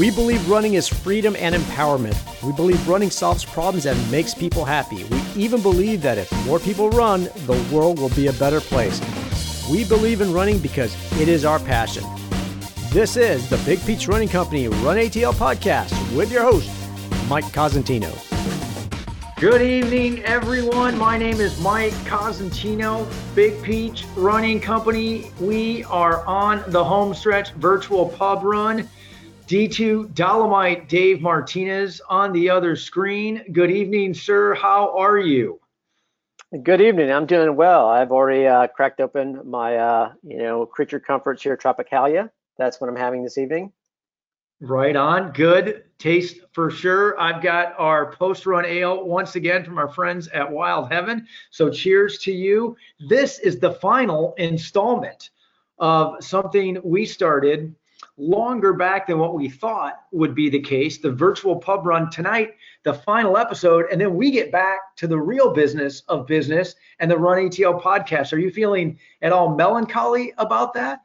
We believe running is freedom and empowerment. We believe running solves problems and makes people happy. We even believe that if more people run, the world will be a better place. We believe in running because it is our passion. This is the Big Peach Running Company Run ATL podcast with your host, Mike Cosentino. Good evening, everyone. My name is Mike Cosentino, Big Peach Running Company. We are on the home stretch virtual pub run. D2 Dolomite Dave Martinez on the other screen. Good evening, sir. How are you? Good evening. I'm doing well. I've already uh, cracked open my, uh, you know, creature comforts here, Tropicalia. That's what I'm having this evening. Right on. Good taste for sure. I've got our post run ale once again from our friends at Wild Heaven. So cheers to you. This is the final installment of something we started longer back than what we thought would be the case. The virtual pub run tonight, the final episode, and then we get back to the real business of business and the Run ATL podcast. Are you feeling at all melancholy about that?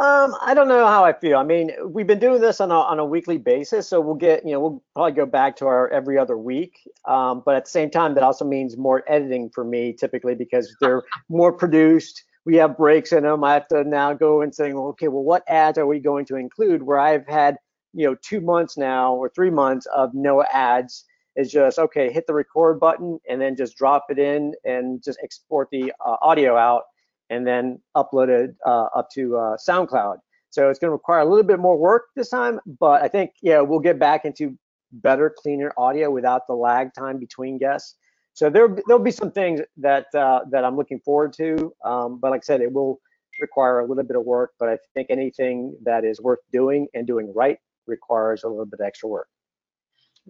Um, I don't know how I feel. I mean, we've been doing this on a on a weekly basis, so we'll get, you know, we'll probably go back to our every other week. Um, but at the same time, that also means more editing for me typically because they're more produced we have breaks in them. I have to now go and saying, okay, well, what ads are we going to include? Where I've had, you know, two months now or three months of no ads is just okay, hit the record button and then just drop it in and just export the uh, audio out and then upload it uh, up to uh, SoundCloud. So it's going to require a little bit more work this time, but I think yeah, we'll get back into better, cleaner audio without the lag time between guests. So there there'll be some things that uh, that I'm looking forward to. Um, but like I said, it will require a little bit of work. But I think anything that is worth doing and doing right requires a little bit of extra work.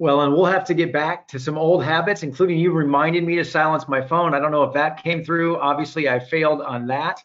Well, and we'll have to get back to some old habits, including you reminding me to silence my phone. I don't know if that came through. Obviously, I failed on that.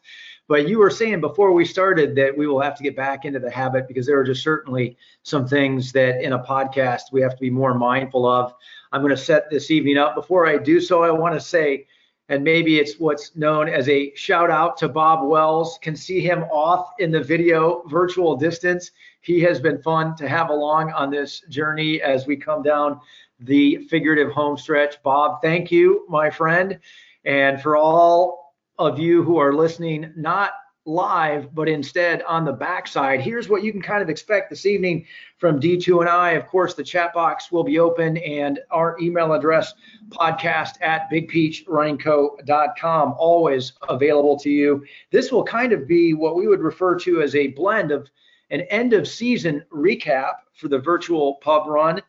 But you were saying before we started that we will have to get back into the habit because there are just certainly some things that in a podcast we have to be more mindful of. I'm going to set this evening up. Before I do so, I want to say, and maybe it's what's known as a shout out to Bob Wells. Can see him off in the video virtual distance. He has been fun to have along on this journey as we come down the figurative home stretch. Bob, thank you, my friend. And for all of you who are listening, not live, but instead on the backside. Here's what you can kind of expect this evening from D2 and I. Of course, the chat box will be open and our email address podcast at bigpeachrunningco.com always available to you. This will kind of be what we would refer to as a blend of an end of season recap for the virtual pub run.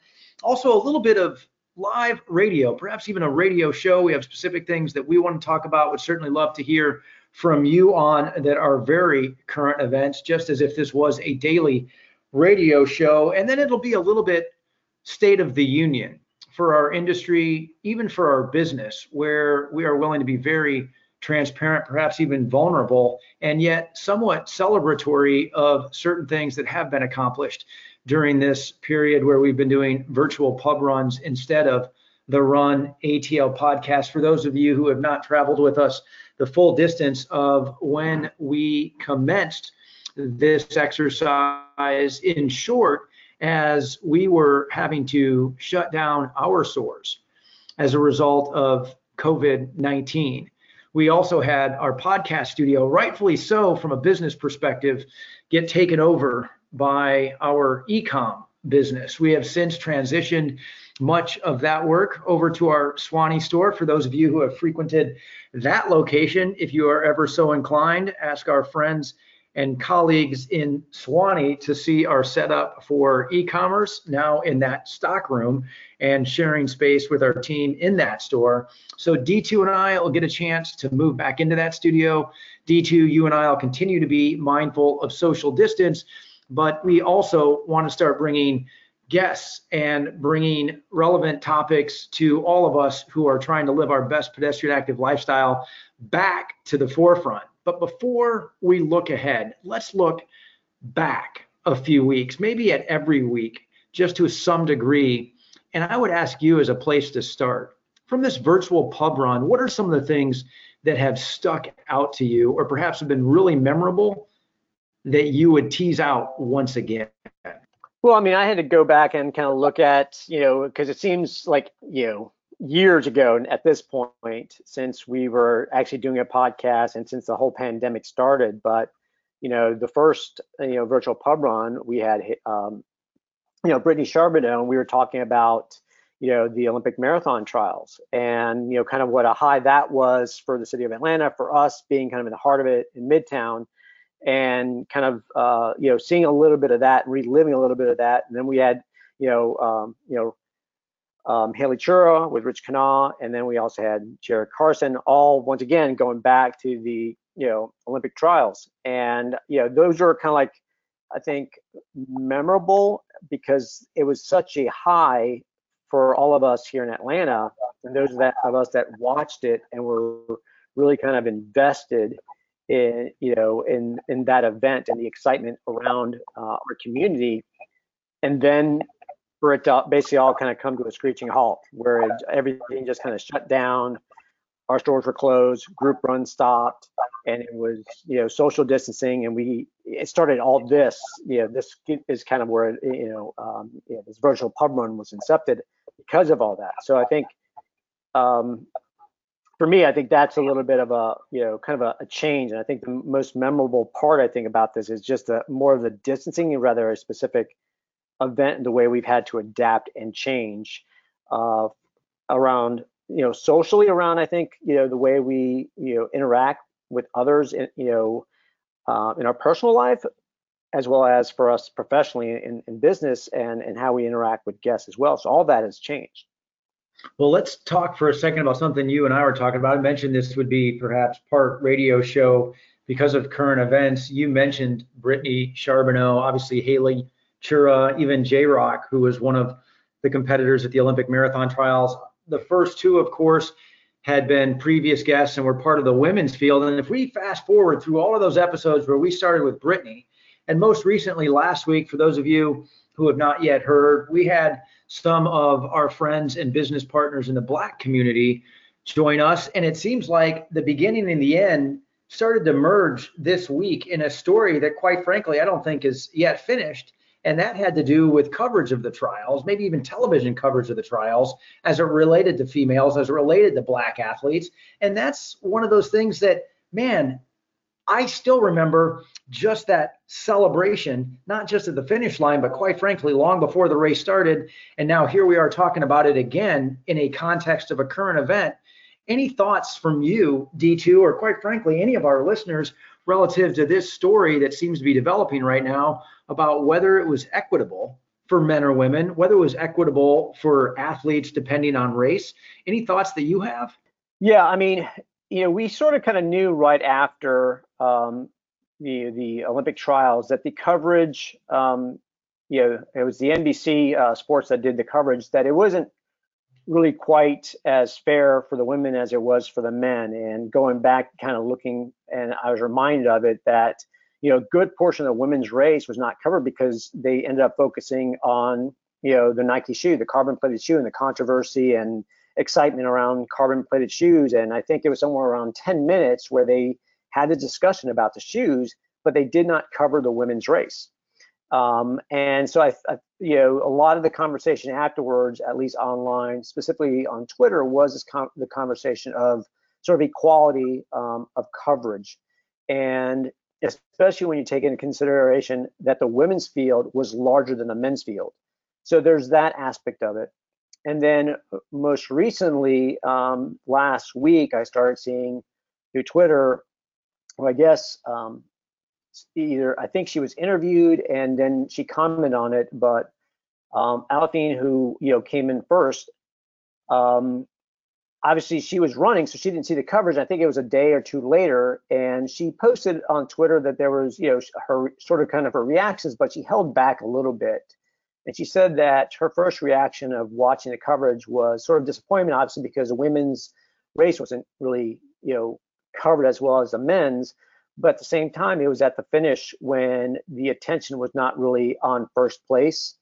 Also, a little bit of live radio, perhaps even a radio show. We have specific things that we want to talk about. Would certainly love to hear from you on that are very current events, just as if this was a daily radio show. And then it'll be a little bit state of the union for our industry, even for our business, where we are willing to be very transparent, perhaps even vulnerable, and yet somewhat celebratory of certain things that have been accomplished during this period where we've been doing virtual pub runs instead of the Run ATL podcast. For those of you who have not traveled with us the full distance of when we commenced this exercise, in short, as we were having to shut down our stores as a result of COVID 19. We also had our podcast studio, rightfully so from a business perspective, get taken over by our ecom business. We have since transitioned much of that work over to our Suwanee store. For those of you who have frequented that location, if you are ever so inclined, ask our friends and colleagues in Suwanee to see our setup for e-commerce now in that stock room and sharing space with our team in that store. So D2 and I will get a chance to move back into that studio. D2, you and I will continue to be mindful of social distance, but we also want to start bringing guests and bringing relevant topics to all of us who are trying to live our best pedestrian active lifestyle back to the forefront. But before we look ahead, let's look back a few weeks, maybe at every week, just to some degree. And I would ask you as a place to start from this virtual pub run, what are some of the things that have stuck out to you or perhaps have been really memorable that you would tease out once again? Well, I mean, I had to go back and kind of look at, you know, because it seems like, you know, years ago at this point since we were actually doing a podcast and since the whole pandemic started. But, you know, the first, you know, virtual pub run, we had, um, you know, Brittany Charboneau, and we were talking about, you know, the Olympic marathon trials and, you know, kind of what a high that was for the city of Atlanta, for us being kind of in the heart of it in Midtown and kind of uh, you know seeing a little bit of that, reliving a little bit of that. And then we had you know um, you know um, Haley Chura with Rich Kenah, and then we also had Jared Carson, all once again going back to the you know Olympic trials, and you know those are kind of like I think memorable because it was such a high for all of us here in Atlanta, and those of us that watched it and were really kind of invested in you know in in that event and the excitement around uh, our community. And then for it to basically all kind of come to a screeching halt where it, everything just kind of shut down our stores were closed group runs stopped and it was you know social distancing. And we it started all this you know this is kind of where you know, um, this virtual pub run was incepted because of all that. So i think um, for me, I think that's a little bit of a, you know, kind of a, a, change. And I think the most memorable part I think about this is just a, more of the distancing, rather a specific event and the way we've had to adapt and change uh, around, you know, socially around, I think, you know, the way we, you know, interact with others, in, you know, uh, in our personal life, as well as for us professionally in, in business and, and how we interact with guests as well. So all that has changed. Well, let's talk for a second about something you and I were talking about. I mentioned this would be perhaps part radio show because of current events. You mentioned Brittany Charboneau, obviously Haley Chura, even J Rock, who was one of the competitors at the Olympic marathon trials. The first two, of course, had been previous guests and were part of the women's field. And if we fast forward through all of those episodes where we started with Brittany, and most recently last week, for those of you who have not yet heard, we had some of our friends and business partners in the black community join us. And it seems like the beginning and the end started to merge this week in a story that, quite frankly, I don't think is yet finished. And that had to do with coverage of the trials, maybe even television coverage of the trials as it related to females, as it related to black athletes. And that's one of those things that, man, I still remember just that celebration, not just at the finish line, but quite frankly, long before the race started. And now here we are talking about it again in a context of a current event. Any thoughts from you, D2, or quite frankly, any of our listeners relative to this story that seems to be developing right now about whether it was equitable for men or women, whether it was equitable for athletes depending on race? Any thoughts that you have? Yeah, I mean, you know, we sort of kind of knew right after um, the the Olympic trials that the coverage, um, you know, it was the NBC uh, Sports that did the coverage that it wasn't really quite as fair for the women as it was for the men. And going back, kind of looking, and I was reminded of it that you know, a good portion of the women's race was not covered because they ended up focusing on you know the Nike shoe, the carbon plated shoe, and the controversy and excitement around carbon plated shoes. And I think it was somewhere around 10 minutes where they had a discussion about the shoes, but they did not cover the women's race. Um, and so I, I, you know, a lot of the conversation afterwards, at least online, specifically on Twitter, was com- the conversation of sort of equality um, of coverage, and especially when you take into consideration that the women's field was larger than the men's field. So there's that aspect of it. And then uh, most recently, um, last week, I started seeing through Twitter, well, I guess um, either I think she was interviewed and then she commented on it, but um, Aliphine, who you know came in first, um, obviously she was running, so she didn't see the coverage. I think it was a day or two later, and she posted on Twitter that there was you know her sort of kind of her reactions, but she held back a little bit. And she said that her first reaction of watching the coverage was sort of disappointment, obviously, because the women's race wasn't really, you know, covered as well as the men's. But at the same time, it was at the finish when the attention was not really on first place.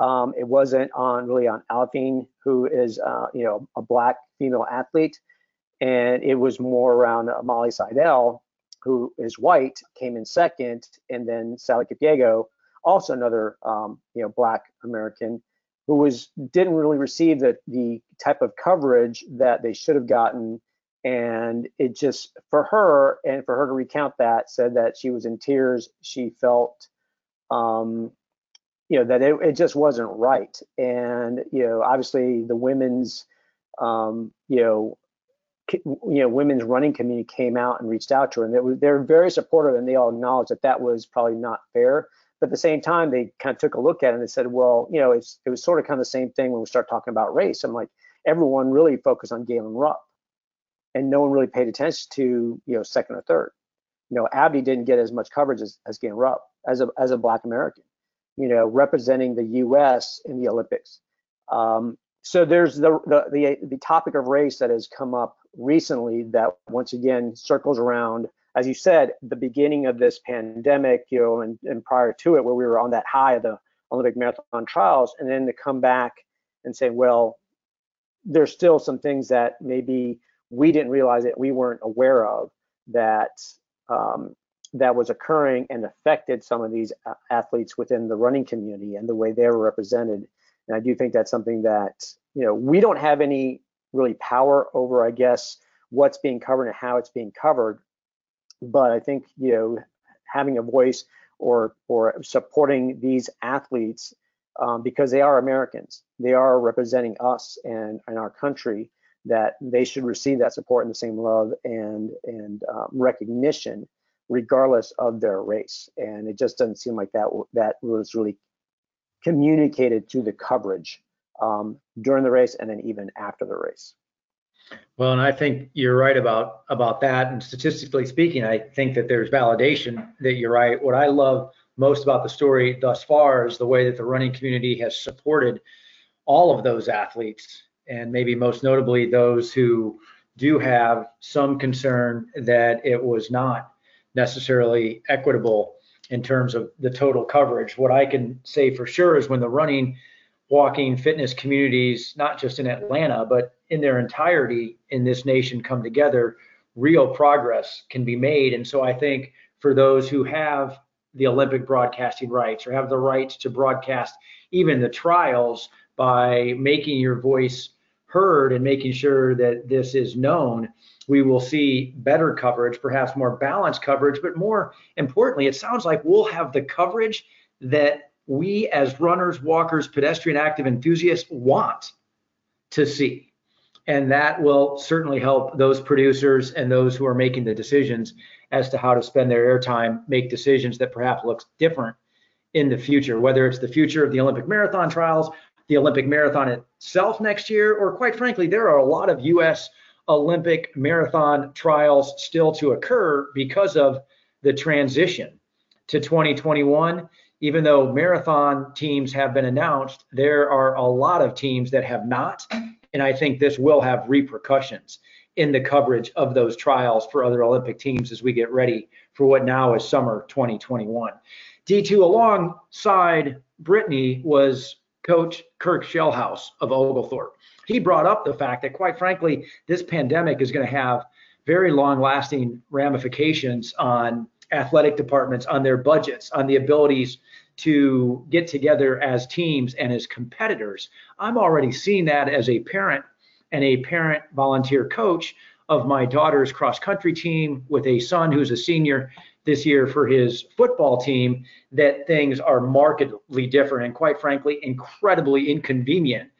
Um, it wasn't on really on Aliphine, who is, uh, you know, a black female athlete, and it was more around uh, Molly Seidel, who is white, came in second, and then Sally Kipyego also another um, you know black American who was didn't really receive the the type of coverage that they should have gotten. And it just for her and for her to recount that said that she was in tears she felt um, you know that it, it just wasn't right. And you know obviously the women's um, you know you know women's running community came out and reached out to her. And they were they're very supportive and they all acknowledged that that was probably not fair but at the same time they kind of took a look at it and they said well you know it's it was sort of kind of the same thing when we start talking about race. I'm like everyone really focused on galen rupp. And no one really paid attention to you know second or third. You know abdi didn't get as much coverage as, as galen rupp as a as a black american you know representing the us in the olympics. Um, so there's the, the, the the topic of race that has come up recently that once again circles around, as you said, the beginning of this pandemic, you know, and, and prior to it, where we were on that high of the Olympic marathon trials, and then to come back and say, well, there's still some things that maybe we didn't realize that we weren't aware of that um, that was occurring and affected some of these athletes within the running community and the way they were represented. And I do think that's something that you know we don't have any really power over, I guess, what's being covered and how it's being covered. But I think you know having a voice or or supporting these athletes um, because they are Americans, they are representing us and, and our country. That they should receive that support and the same love and and um, recognition, regardless of their race. And it just doesn't seem like that that was really communicated to the coverage um, during the race and then even after the race. Well, and I think you're right about about that. And statistically speaking, I think that there's validation that you're right. What I love most about the story thus far is the way that the running community has supported all of those athletes, and maybe most notably those who do have some concern that it was not necessarily equitable in terms of the total coverage. What I can say for sure is when the running walking fitness communities, not just in Atlanta, but in their entirety in this nation come together, real progress can be made. And so I think for those who have the Olympic broadcasting rights or have the rights to broadcast even the trials by making your voice heard and making sure that this is known, we will see better coverage, perhaps more balanced coverage, but more importantly, it sounds like we'll have the coverage that we as runners, walkers, pedestrian active enthusiasts want to see. And that will certainly help those producers and those who are making the decisions as to how to spend their airtime make decisions that perhaps looks different in the future, whether it's the future of the Olympic marathon trials, the Olympic marathon itself next year, or quite frankly, there are a lot of US Olympic marathon trials still to occur because of the transition to 2021 even though marathon teams have been announced, there are a lot of teams that have not. And I think this will have repercussions in the coverage of those trials for other Olympic teams as we get ready for what now is summer 2021. D2 alongside Brittany was coach Kirk Shellhouse of Oglethorpe. He brought up the fact that, quite frankly, this pandemic is going to have very long lasting ramifications on athletic departments on their budgets, on the abilities to get together as teams and as competitors. I'm already seeing that as a parent and a parent volunteer coach of my daughter's cross country team with a son who's a senior this year for his football team that things are markedly different and quite frankly incredibly inconvenient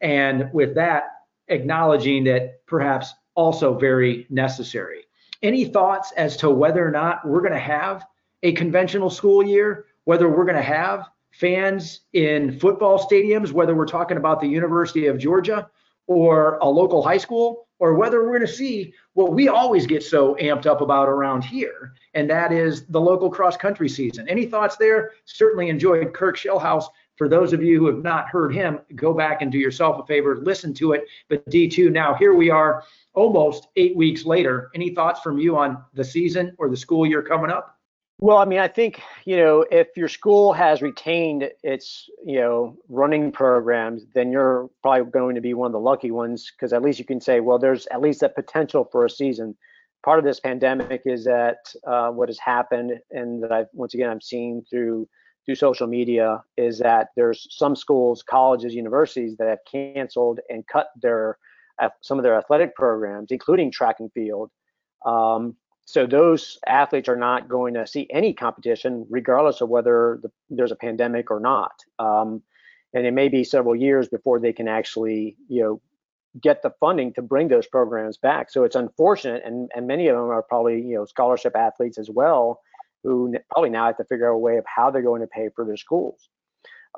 and with that acknowledging that perhaps also very necessary any thoughts as to whether or not we're going to have a conventional school year, whether we're going to have fans in football stadiums, whether we're talking about the University of Georgia or a local high school, or whether we're going to see what we always get so amped up about around here, and that is the local cross country season. Any thoughts there? Certainly enjoyed Kirk Shellhouse. For those of you who have not heard him, go back and do yourself a favor, listen to it. But D2, now here we are almost eight weeks later. Any thoughts from you on the season or the school year coming up? Well, I mean, I think, you know, if your school has retained its, you know, running programs, then you're probably going to be one of the lucky ones because at least you can say, well, there's at least a potential for a season. Part of this pandemic is that uh, what has happened, and that I've once again I'm seeing through through social media is that there's some schools, colleges, universities that have canceled and cut their some of their athletic programs, including track and field. Um, so those athletes are not going to see any competition, regardless of whether the, there's a pandemic or not. Um, and it may be several years before they can actually, you know, get the funding to bring those programs back. So it's unfortunate, and and many of them are probably you know scholarship athletes as well, who probably now have to figure out a way of how they're going to pay for their schools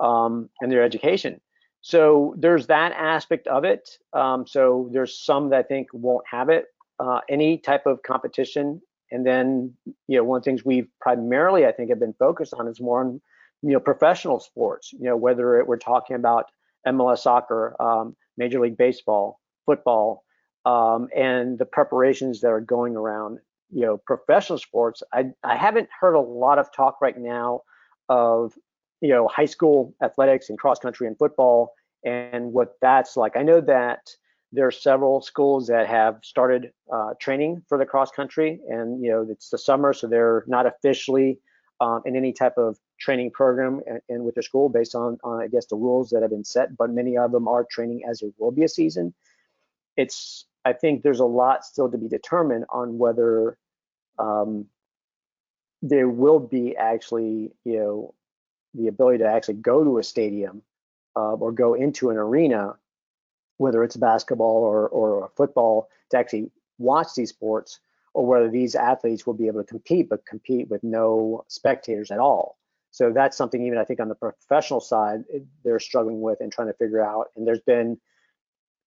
um, and their education. So there's that aspect of it. Um, so there's some that I think won't have it uh, any type of competition. And then you know one of the things we've primarily I think have been focused on is more on you know professional sports. You know whether it, we're talking about MLS soccer, um, Major League Baseball, football, um, and the preparations that are going around you know professional sports i i haven't heard a lot of talk right now of you know high school athletics and cross country and football. And what that's like i know that there are several schools that have started uh, training for the cross country and you know it's the summer so they're not officially um, in any type of training program and, and with their school based on, on i guess the rules that have been set but many of them are training as there will be a season. It's I think there's a lot still to be determined on whether um, there will be actually, you know, the ability to actually go to a stadium uh, or go into an arena, whether it's basketball or, or football, to actually watch these sports, or whether these athletes will be able to compete, but compete with no spectators at all. So that's something even I think on the professional side they're struggling with and trying to figure out. And there's been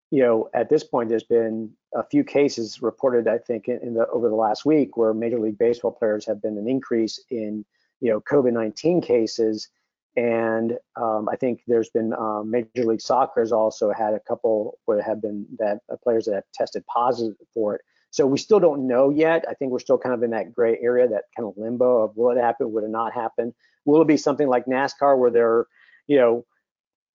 you know, at this point, there's been a few cases reported, I think, in, in, the over the last week where Major League Baseball players have been an increase in, you know, COVID-19 cases, and um, I think there's been um, Major League Soccer has also had a couple where have been that uh, players that have tested positive for it. So we still don't know yet. I think we're still kind of in that gray area, that kind of limbo of will it happen, will it not happen? Will it be something like NASCAR where they're, you know,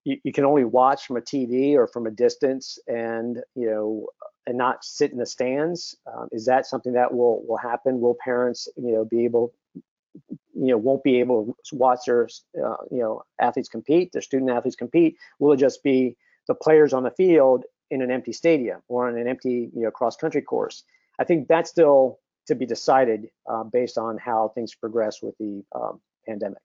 you, you can only watch from a TV or from a distance and you know and not sit in the stands. Um, is that something that will will happen? Will parents you know be able you know won't be able to watch their uh, you know athletes compete, their student athletes compete? Will it just be the players on the field in an empty stadium or on an empty you know cross country course? I think that's still to be decided uh, based on how things progress with the um, pandemic.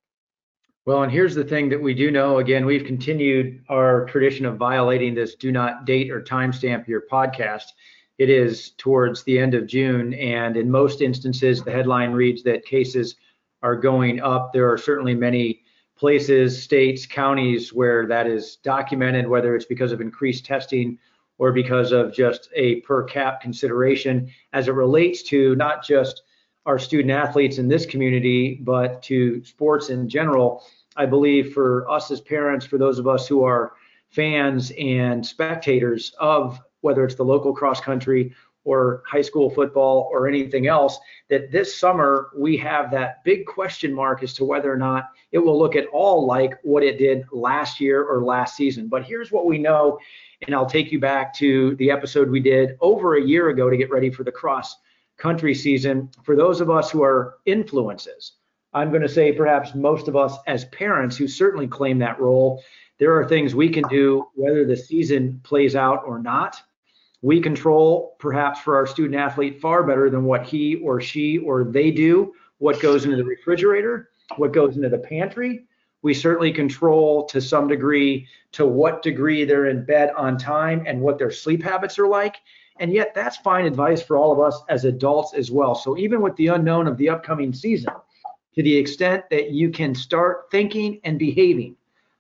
Well, and here's the thing that we do know. Again, we've continued our tradition of violating this do not date or timestamp your podcast. It is towards the end of June, and in most instances, the headline reads that cases are going up. There are certainly many places, states, counties where that is documented, whether it's because of increased testing or because of just a per cap consideration as it relates to not just our student athletes in this community, but to sports in general. I believe for us as parents, for those of us who are fans and spectators of whether it's the local cross country or high school football or anything else, that this summer we have that big question mark as to whether or not it will look at all like what it did last year or last season. But here's what we know, and I'll take you back to the episode we did over a year ago to get ready for the cross country season. For those of us who are influences, I'm going to say perhaps most of us as parents who certainly claim that role, there are things we can do whether the season plays out or not. We control perhaps for our student athlete far better than what he or she or they do, what goes into the refrigerator, what goes into the pantry. We certainly control to some degree to what degree they're in bed on time and what their sleep habits are like. And yet, that's fine advice for all of us as adults as well. So, even with the unknown of the upcoming season, to the extent that you can start thinking and behaving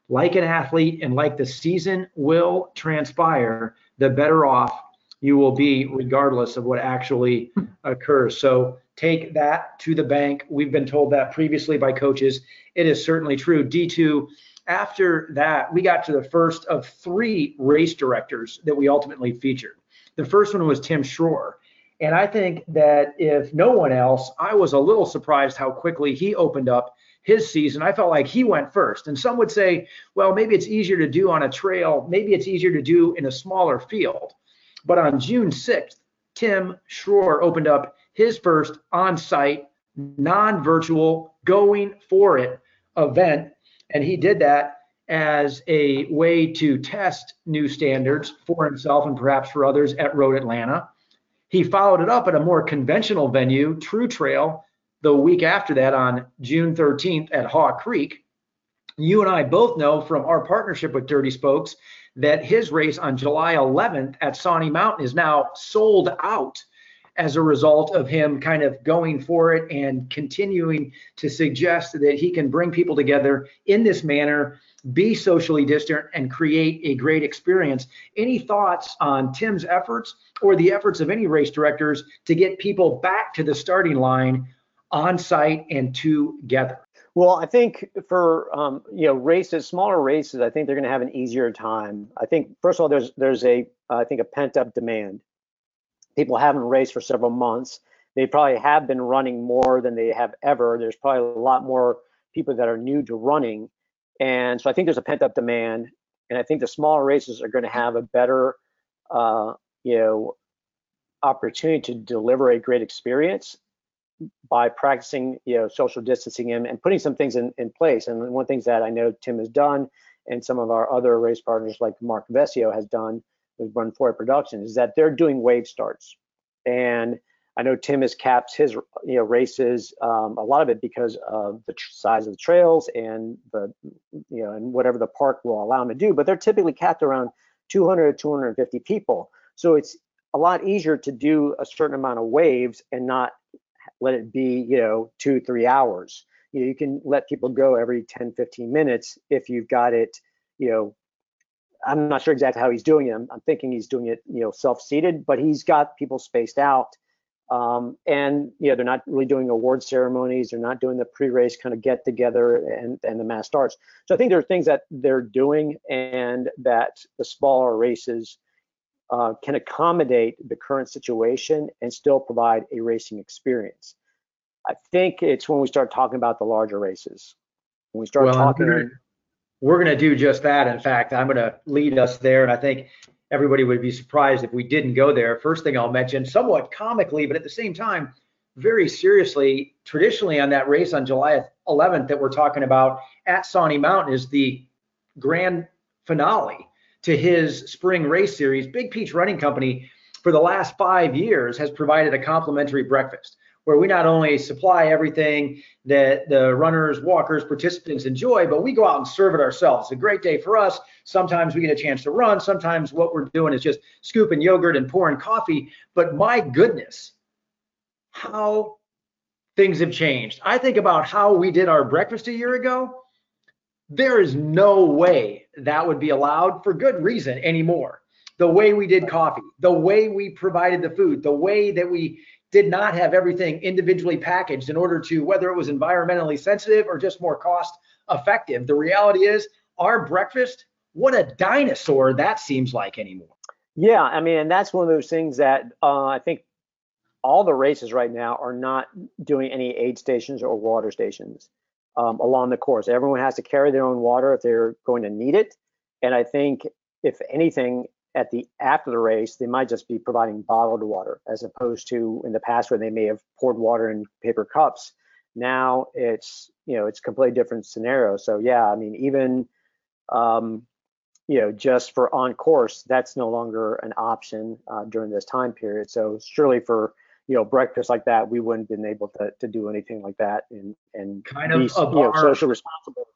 like an athlete and like the season will transpire, the better off you will be regardless of what actually hmm. occurs. So take that to the bank. We've been told that previously by coaches. It is certainly true. D2, after that, we got to the first of three race directors that we ultimately featured. The first one was Tim Schroer. And I think that if no one else, I was a little surprised how quickly he opened up his season. I felt like he went first. And some would say, well, maybe it's easier to do on a trail, maybe it's easier to do in a smaller field. But on June 6th, Tim Schroer opened up his first on site, non virtual, going for it event, and he did that as a way to test new standards for himself and perhaps for others at Road Atlanta. He followed it up at a more conventional venue, True Trail, the week after that on June 13th at Haw Creek. You and I both know from our partnership with Dirty Spokes that his race on July 11th at Sawnee Mountain is now sold out as a result of him kind of going for it and continuing to suggest that he can bring people together in this manner, be socially distant, and create a great experience. Any thoughts on Tim's efforts or the efforts of any race directors to get people back to the starting line on site and together? Well, I think for um, you know races, smaller races, I think they're going to have an easier time. I think first of all, there's there's a I think a pent up demand people haven't raced for several months. They probably have been running more than they have ever. There's probably a lot more people that are new to running. And so I think there's a pent up demand. And I think the smaller races are going to have a better, uh, you know, opportunity to deliver a great experience by practicing, you know, social distancing and, and putting some things in, in place. And one of the things that I know Tim has done and some of our other race partners like Mark Vesio has done with Run For Production is that they're doing wave starts. And I know Tim has capped his you know races um, a lot of it because of the size of the trails and the you know and whatever the park will allow him to do. But they're typically capped around 200 to 250 people. So it's a lot easier to do a certain amount of waves and not let it be you know two three hours. You know you can let people go every 10 15 minutes if you've got it you know I'm not sure exactly how he's doing it. I'm, I'm thinking he's doing it, you know, self-seated, but he's got people spaced out. Um, and you know, they're not really doing award ceremonies. They're not doing the pre-race kind of get together and and the mass starts. So I think there are things that they're doing, and that the smaller races uh, can accommodate the current situation and still provide a racing experience. I think it's when we start talking about the larger races. When we start well, talking we're going to do just that. In fact, I'm going to lead us there. And I think everybody would be surprised if we didn't go there. First thing I'll mention, somewhat comically, but at the same time, very seriously, traditionally on that race on July 11th that we're talking about at Sawnee Mountain is the grand finale to his spring race series. Big Peach Running Company, for the last five years, has provided a complimentary breakfast where we not only supply everything that the runners, walkers, participants enjoy, but we go out and serve it ourselves. It's a great day for us. Sometimes we get a chance to run. Sometimes what we're doing is just scooping yogurt and pouring coffee. But my goodness, how things have changed. I think about how we did our breakfast a year ago. There is no way that would be allowed for good reason anymore. The way we did coffee, the way we provided the food, the way that we did not have everything individually packaged in order to whether it was environmentally sensitive or just more cost effective. The reality is our breakfast, what a dinosaur that seems like anymore. Yeah, I mean, and that's one of those things that uh, I think all the races right now are not doing any aid stations or water stations um, along the course. Everyone has to carry their own water if they're going to need it. And I think, if anything, at the after the race, they might just be providing bottled water as opposed to in the past where they may have poured water in paper cups. Now it's you know it's completely different scenario. So yeah, I mean even um, you know just for on course, that's no longer an option uh, during this time period. So surely for you know breakfast like that, we wouldn't have been able to to do anything like that and and kind of be, you know, social responsible.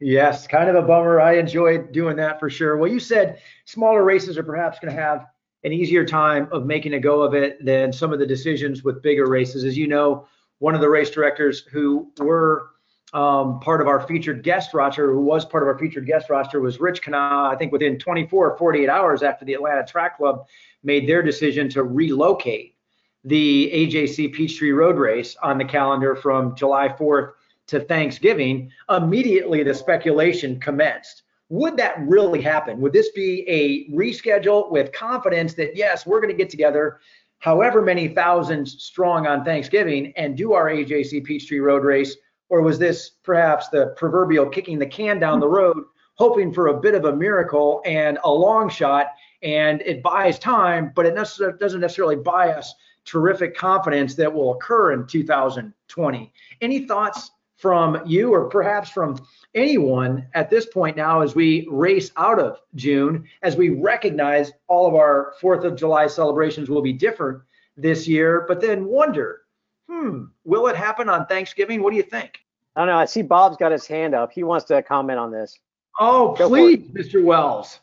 Yes, kind of a bummer. I enjoyed doing that for sure. Well, you said smaller races are perhaps going to have an easier time of making a go of it than some of the decisions with bigger races. As you know, one of the race directors who were um, part of our featured guest roster, who was part of our featured guest roster, was Rich Kenah. I think within 24 or 48 hours after the Atlanta Track Club made their decision to relocate the AJC Peachtree Road Race on the calendar from July 4th to Thanksgiving, immediately the speculation commenced. Would that really happen? Would this be a reschedule with confidence that, yes, we're going to get together however many thousands strong on Thanksgiving and do our AJC Peachtree Road Race? Or was this perhaps the proverbial kicking the can down the road, hoping for a bit of a miracle and a long shot? And it buys time, but it doesn't necessarily buy us terrific confidence that will occur in 2020. Any thoughts from you or perhaps from anyone at this point now as we race out of June, as we recognize all of our 4th of July celebrations will be different this year, but then wonder, hmm, will it happen on Thanksgiving? What do you think? I don't know. I see Bob's got his hand up. He wants to comment on this. Oh, Go please, Mr. Wells.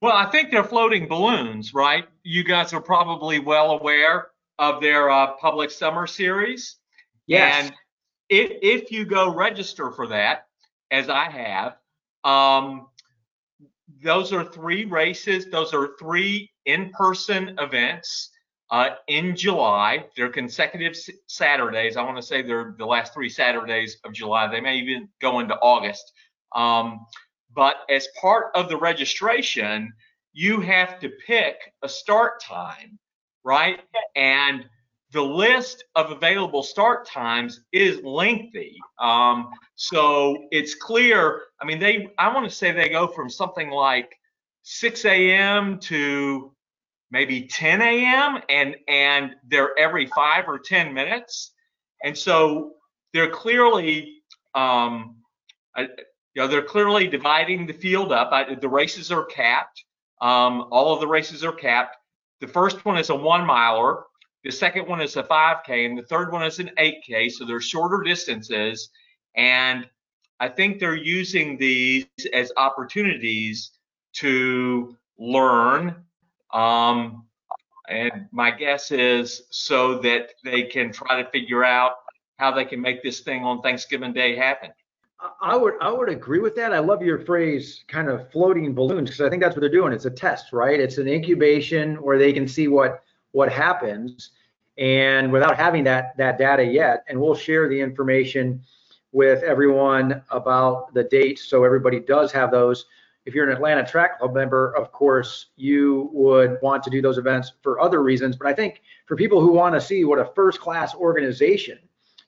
Well, I think they're floating balloons, right? You guys are probably well aware of their uh, public summer series. Yes. And if, if you go register for that, as I have, um, those are three races. Those are three in-person events uh, in July. They're consecutive Saturdays. I want to say they're the last three Saturdays of July. They may even go into August. Um, but as part of the registration, you have to pick a start time, right? And the list of available start times is lengthy. Um, so it's clear. I mean, they, I want to say they go from something like 6 a.m. to maybe 10 a.m. and and they're every five or 10 minutes. And so they're clearly, um, you know, they're clearly dividing the field up. I, the races are capped. Um, all of the races are capped. The first one is a one miler. The second one is a 5K, and the third one is an 8K. So they're shorter distances. And I think they're using these as opportunities to learn. Um, and my guess is so that they can try to figure out how they can make this thing on Thanksgiving Day happen. I would I would agree with that. I love your phrase kind of floating balloons because I think that's what they're doing. It's a test, right? It's an incubation where they can see what what happens and without having that that data yet and we'll share the information with everyone about the dates so everybody does have those if you're an atlanta track club member of course you would want to do those events for other reasons but i think for people who want to see what a first class organization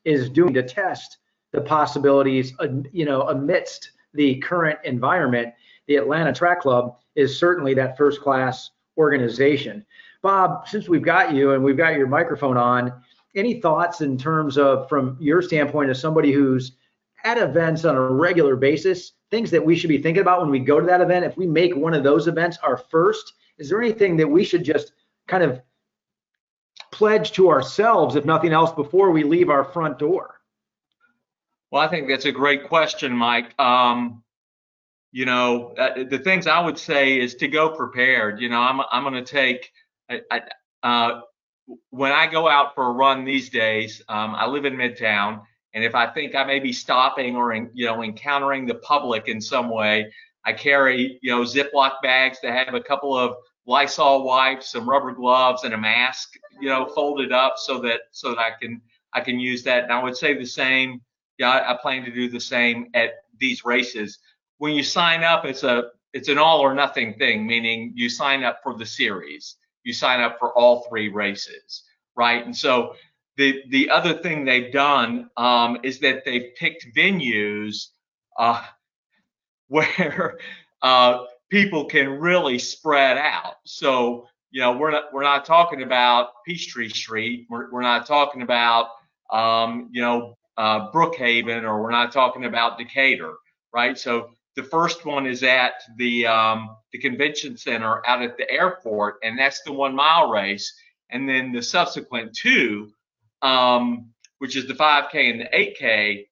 is doing to test the possibilities uh, you know amidst the current environment the atlanta track club is certainly that first class organization Bob, since we've got you and we've got your microphone on, any thoughts in terms of, from your standpoint, as somebody who's at events on a regular basis, things that we should be thinking about when we go to that event? If we make one of those events our first, is there anything that we should just kind of pledge to ourselves, if nothing else, before we leave our front door? Well, I think that's a great question, Mike. Um, you know, uh, the things I would say is to go prepared. You know, I'm I'm going to take I, I, uh, when I go out for a run these days, um, I live in Midtown, and if I think I may be stopping or in, you know encountering the public in some way, I carry you know Ziploc bags that have a couple of Lysol wipes, some rubber gloves, and a mask, you know, folded up so that so that I can I can use that. And I would say the same. Yeah, I, I plan to do the same at these races. When you sign up, it's a it's an all or nothing thing, meaning you sign up for the series you sign up for all three races, right? And so the the other thing they've done um, is that they've picked venues uh, where uh, people can really spread out. So you know we're not we're not talking about Peachtree Street. We're we're not talking about um, you know uh, Brookhaven or we're not talking about Decatur, right? So the first one is at the um, the convention center out at the airport, and that's the one mile race. And then the subsequent two, um, which is the 5K and the 8K,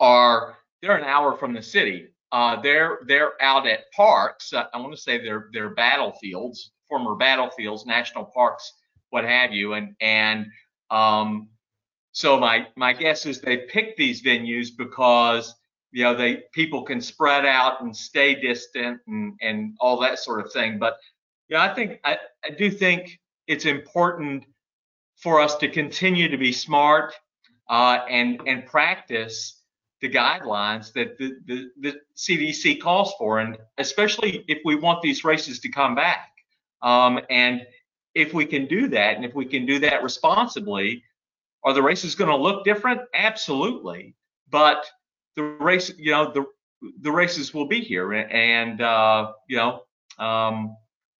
are they're an hour from the city. Uh, they're they're out at parks. Uh, I want to say they're they're battlefields, former battlefields, national parks, what have you. And and um, so my my guess is they picked these venues because you know they people can spread out and stay distant and and all that sort of thing but yeah i think i, I do think it's important for us to continue to be smart uh, and and practice the guidelines that the, the, the CDC calls for, and especially if we want these races to come back. Um, and if we can do that, and if we can do that responsibly, are the races going to look different? Absolutely. But the race, you know, the the races will be here, and uh, you know, um,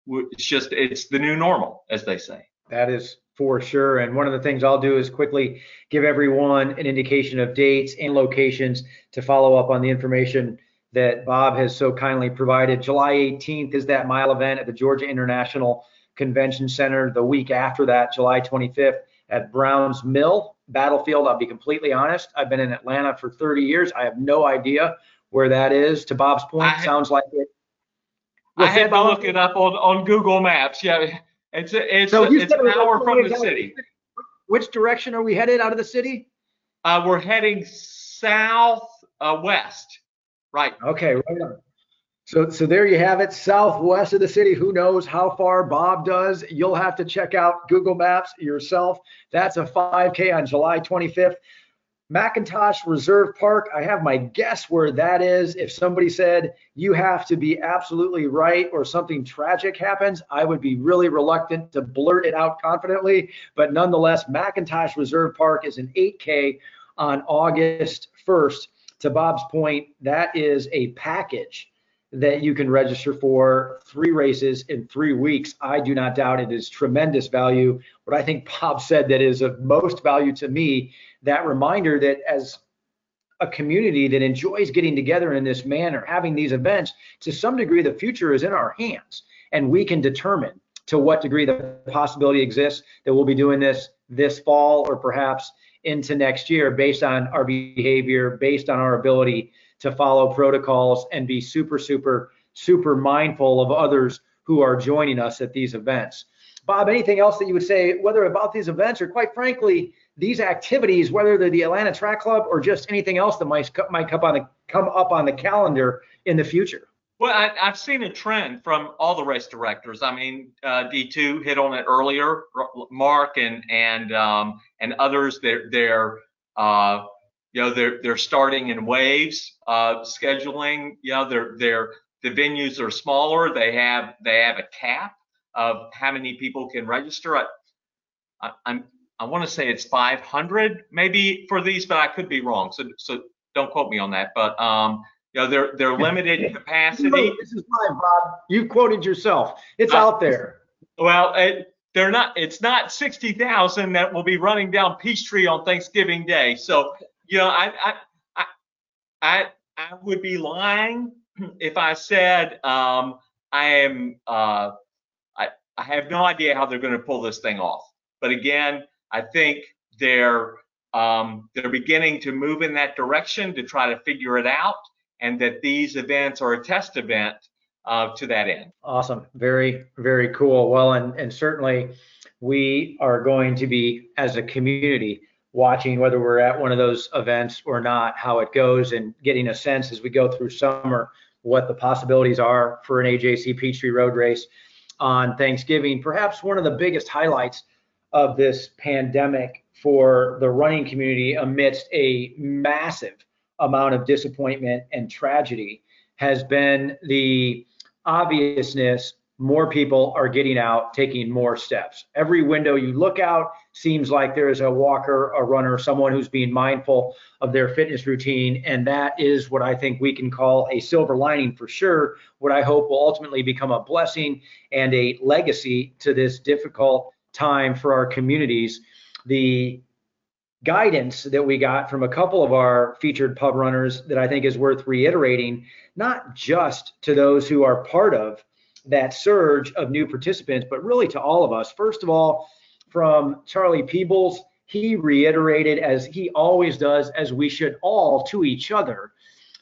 it's just it's the new normal, as they say. That is for sure. And one of the things I'll do is quickly give everyone an indication of dates and locations to follow up on the information that Bob has so kindly provided. July 18th is that mile event at the Georgia International Convention Center. The week after that, July 25th, at Browns Mill Battlefield. I'll be completely honest. I've been in Atlanta for 30 years. I have no idea where that is. To Bob's point, I sounds like it. I had to look it up on, on Google Maps. Yeah, it's a, it's so a, it's an hour from the city. Which direction are we headed out of the city? Uh, we're heading south uh, west. Right. Okay. Right on. So, so there you have it, southwest of the city. Who knows how far Bob does? You'll have to check out Google Maps yourself. That's a 5K on July 25th. McIntosh Reserve Park. I have my guess where that is. If somebody said you have to be absolutely right or something tragic happens, I would be really reluctant to blurt it out confidently. But nonetheless, McIntosh Reserve Park is an 8K on August 1st. To Bob's point, that is a package that you can register for three races in three weeks. I do not doubt it is tremendous value. What I think Bob said that is of most value to me, that reminder that as a community that enjoys getting together in this manner, having these events, to some degree, the future is in our hands and we can determine to what degree the possibility exists that we'll be doing this this fall or perhaps into next year based on our behavior, based on our ability to follow protocols and be super, super, super mindful of others who are joining us at these events. Bob, anything else that you would say, whether about these events or quite frankly, these activities, whether they're the Atlanta Track Club or just anything else that might, might come, on the, come up on the calendar in the future? Well, I, have seen a trend from all the race directors. I mean, uh, D2 hit on it earlier. Mark and and um, and others. They're they're uh, you know they're they're starting in waves uh, scheduling. You know they're they're the venues are smaller. They have they have a cap of how many people can register. I, I, i'm i want to say it's 500 maybe for these but i could be wrong. So so don't quote me on that. But um you know they're they're limited capacity. This is fine bob. You quoted yourself. It's uh, out there. well it, they're not it's not 60,000 that will be running down Peachtree on Thanksgiving Day. So you know, I, I, I, I would be lying if I said um, I am. Uh, I, I have no idea how they're going to pull this thing off. But again, I think they're um, they're beginning to move in that direction to try to figure it out, and that these events are a test event uh, to that end. Awesome, very very cool. Well, and and certainly we are going to be as a community watching whether we're at one of those events or not, how it goes, and getting a sense as we go through summer what the possibilities are for an AJC Peachtree Road Race on Thanksgiving. Perhaps one of the biggest highlights of this pandemic for the running community amidst a massive amount of disappointment and tragedy has been the obviousness more people are getting out, taking more steps. Every window you look out seems like there is a walker, a runner, someone who's being mindful of their fitness routine. And that is what I think we can call a silver lining for sure. What I hope will ultimately become a blessing and a legacy to this difficult time for our communities. The guidance that we got from a couple of our featured pub runners that I think is worth reiterating, not just to those who are part of that surge of new participants, but really to all of us. First of all, from Charlie Peebles, he reiterated, as he always does, as we should all to each other,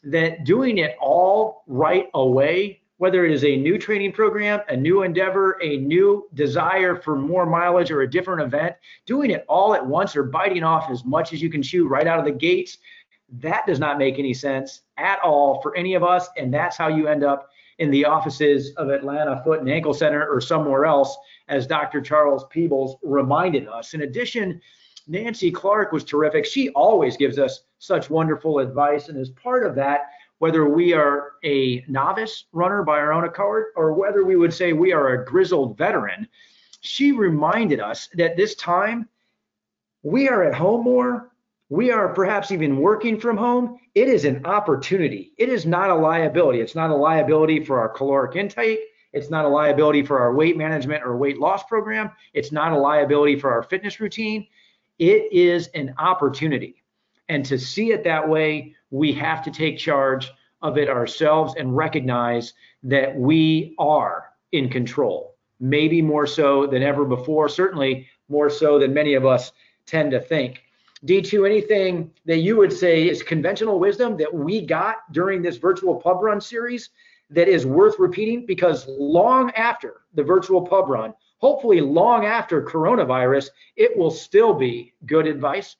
that doing it all right away, whether it is a new training program, a new endeavor, a new desire for more mileage, or a different event, doing it all at once or biting off as much as you can chew right out of the gates, that does not make any sense at all for any of us. And that's how you end up in the offices of Atlanta Foot and Ankle Center or somewhere else, as Dr. Charles Peebles reminded us. In addition, Nancy Clark was terrific. She always gives us such wonderful advice. And as part of that, whether we are a novice runner by our own accord or whether we would say we are a grizzled veteran, she reminded us that this time we are at home more we are perhaps even working from home, it is an opportunity. It is not a liability. It's not a liability for our caloric intake. It's not a liability for our weight management or weight loss program. It's not a liability for our fitness routine. It is an opportunity. And to see it that way, we have to take charge of it ourselves and recognize that we are in control, maybe more so than ever before, certainly more so than many of us tend to think. D2, anything that you would say is conventional wisdom that we got during this virtual pub run series that is worth repeating? Because long after the virtual pub run, hopefully long after coronavirus, it will still be good advice.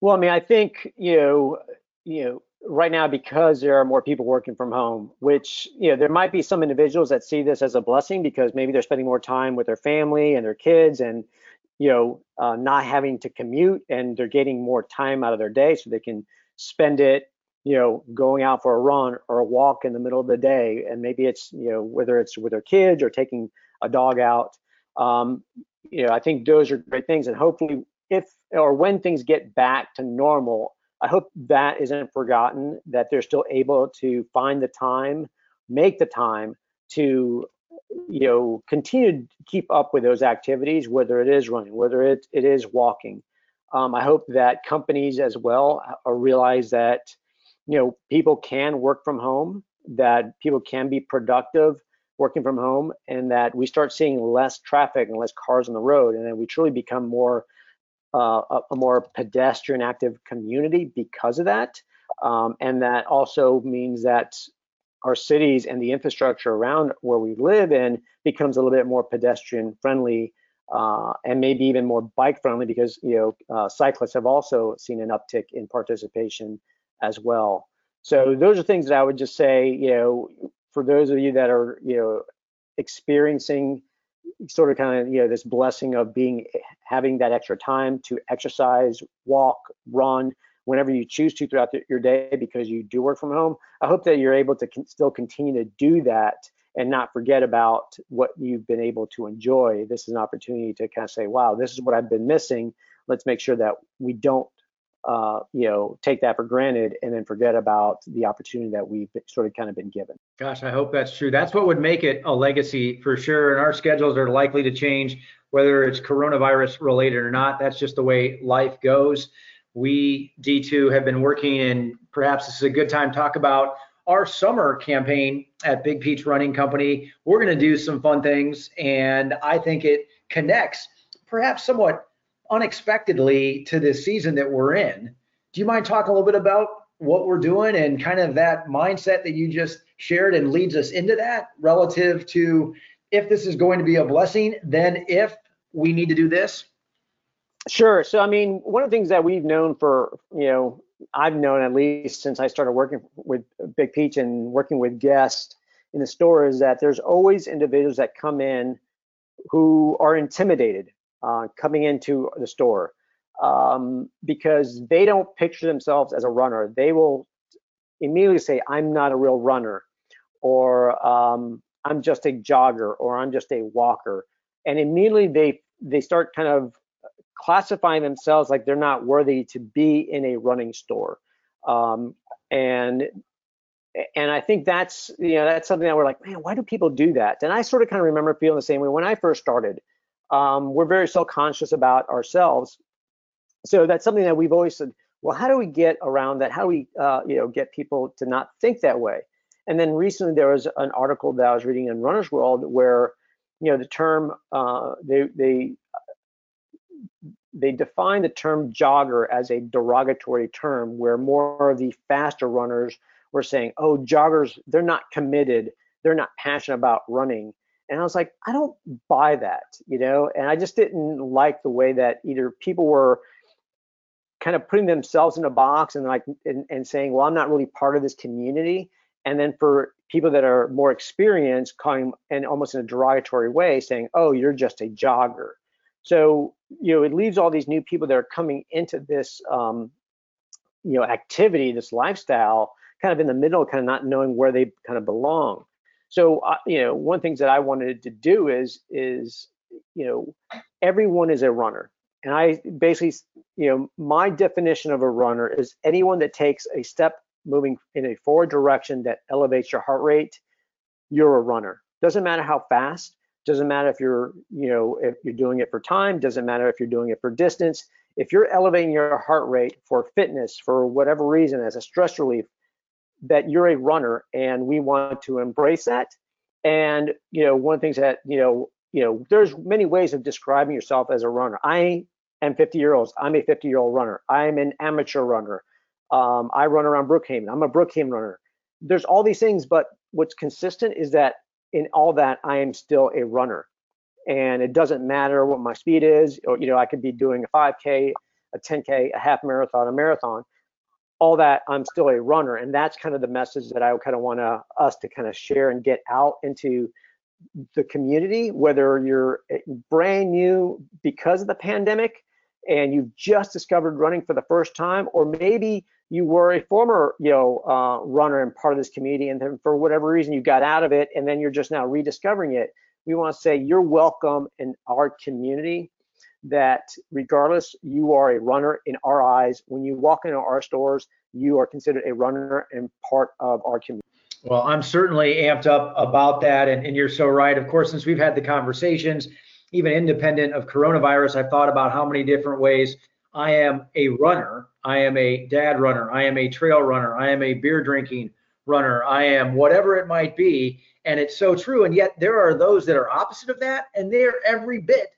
Well, I mean, I think, you know, you know, right now because there are more people working from home, which, you know, there might be some individuals that see this as a blessing because maybe they're spending more time with their family and their kids and you know, uh, not having to commute and they're getting more time out of their day so they can spend it, you know, going out for a run or a walk in the middle of the day. And maybe it's, you know, whether it's with their kids or taking a dog out. Um, you know, I think those are great things. And hopefully, if or when things get back to normal, I hope that isn't forgotten, that they're still able to find the time, make the time to you know, continue to keep up with those activities, whether it is running, whether it, it is walking. Um, I hope that companies as well realize that, you know, people can work from home, that people can be productive working from home, and that we start seeing less traffic and less cars on the road, and that we truly become more uh, a, a, more pedestrian active community because of that. Um, and that also means that our cities and the infrastructure around where we live in becomes a little bit more pedestrian friendly uh, and maybe even more bike friendly because you know uh, cyclists have also seen an uptick in participation as well. So those are things that I would just say, you know, for those of you that are you know experiencing sort of kind of you know this blessing of being eh, having that extra time to exercise, walk, run, whenever you choose to throughout the, your day because you do work from home. I hope that you're able to con- still continue to do that and not forget about what you've been able to enjoy. This is an opportunity to kind of say, wow, this is what I've been missing. Let's make sure that we don't, uh, you know, take that for granted and then forget about the opportunity that we've sort of kind of been given. Gosh, I hope that's true. That's what would make it a legacy for sure. And our schedules are likely to change, whether it's coronavirus related or not. That's just the way life goes we D2 have been working, and perhaps this is a good time to talk about our summer campaign at Big Peach Running Company. We're going to do some fun things, and I think it connects perhaps somewhat unexpectedly to this season that we're in. Do you mind talking a little bit about what we're doing and kind of that mindset that you just shared and leads us into that relative to if this is going to be a blessing, then if we need to do this? Sure. So, I mean, one of the things that we've known for, you know, I've known at least since I started working with Big Peach and working with guests in the store is that there's always individuals that come in who are intimidated uh, coming into the store um, because they don't picture themselves as a runner. They will immediately say, I'm not a real runner, or um, I'm just a jogger, or I'm just a walker. And immediately they they start kind of classifying themselves like they're not worthy to be in a running store. Um, and and I think that's you know that's something that we're like, man, why do people do that? And I sort of kind of remember feeling the same way when I first started. Um, we're very self-conscious about ourselves, so that's something that we've always said. Well, how do we get around that? How do we uh, you know get people to not think that way? And then recently there was an article that I was reading in Runner's World where you know the term uh, they they they define the term jogger as a derogatory term where more of the faster runners were saying, oh, joggers, they're not committed, they're not passionate about running. And I was like, I don't buy that, you know, and I just didn't like the way that either people were kind of putting themselves in a box and like and, and saying, well, I'm not really part of this community. And then for people that are more experienced, calling and almost in a derogatory way, saying, oh, you're just a jogger. So, you know, it leaves all these new people that are coming into this, um, you know, activity, this lifestyle, kind of in the middle, kind of not knowing where they kind of belong. So, uh, you know, one of the things that I wanted to do is, is, you know, everyone is a runner. And I basically, you know, my definition of a runner is anyone that takes a step moving in a forward direction that elevates your heart rate, you're a runner Doesn't matter how fast, doesn't matter if you're, you know, if you're doing it for time, doesn't matter if you're doing it for distance. If you're elevating your heart rate for fitness, for whatever reason, as a stress relief, that you're a runner and we want to embrace that. And, you know, one of the things that, you know, you know, there's many ways of describing yourself as a runner. I am 50 year olds. I'm a 50 year old runner. I'm an amateur runner. Um, I run around Brookhaven. I'm a Brookhaven runner. There's all these things, but what's consistent is that in all that, I am still a runner. And it doesn't matter what my speed is, or, you know, I could be doing a 5K, a 10K, a half marathon, a marathon. All that, I'm still a runner. And that's kind of the message that I kind of want to, us to kind of share and get out into the community, whether you're eh, brand new because of the pandemic and you've just discovered running for the first time, or maybe you were a former, you know, uh, runner and part of this community, and then for whatever reason you got out of it, and then you're just now rediscovering it. We want to say you're welcome in our community. That regardless, you are a runner in our eyes. When you walk into our stores, you are considered a runner and part of our community. Well, I'm certainly amped up about that, and, and you're so right. Of course, since we've had the conversations, even independent of coronavirus, I've thought about how many different ways I am a runner. I am a dad runner. I am a trail runner. I am a beer drinking runner. I am whatever it might be. And it's so true. And yet there are those that are opposite of that, and they're every bit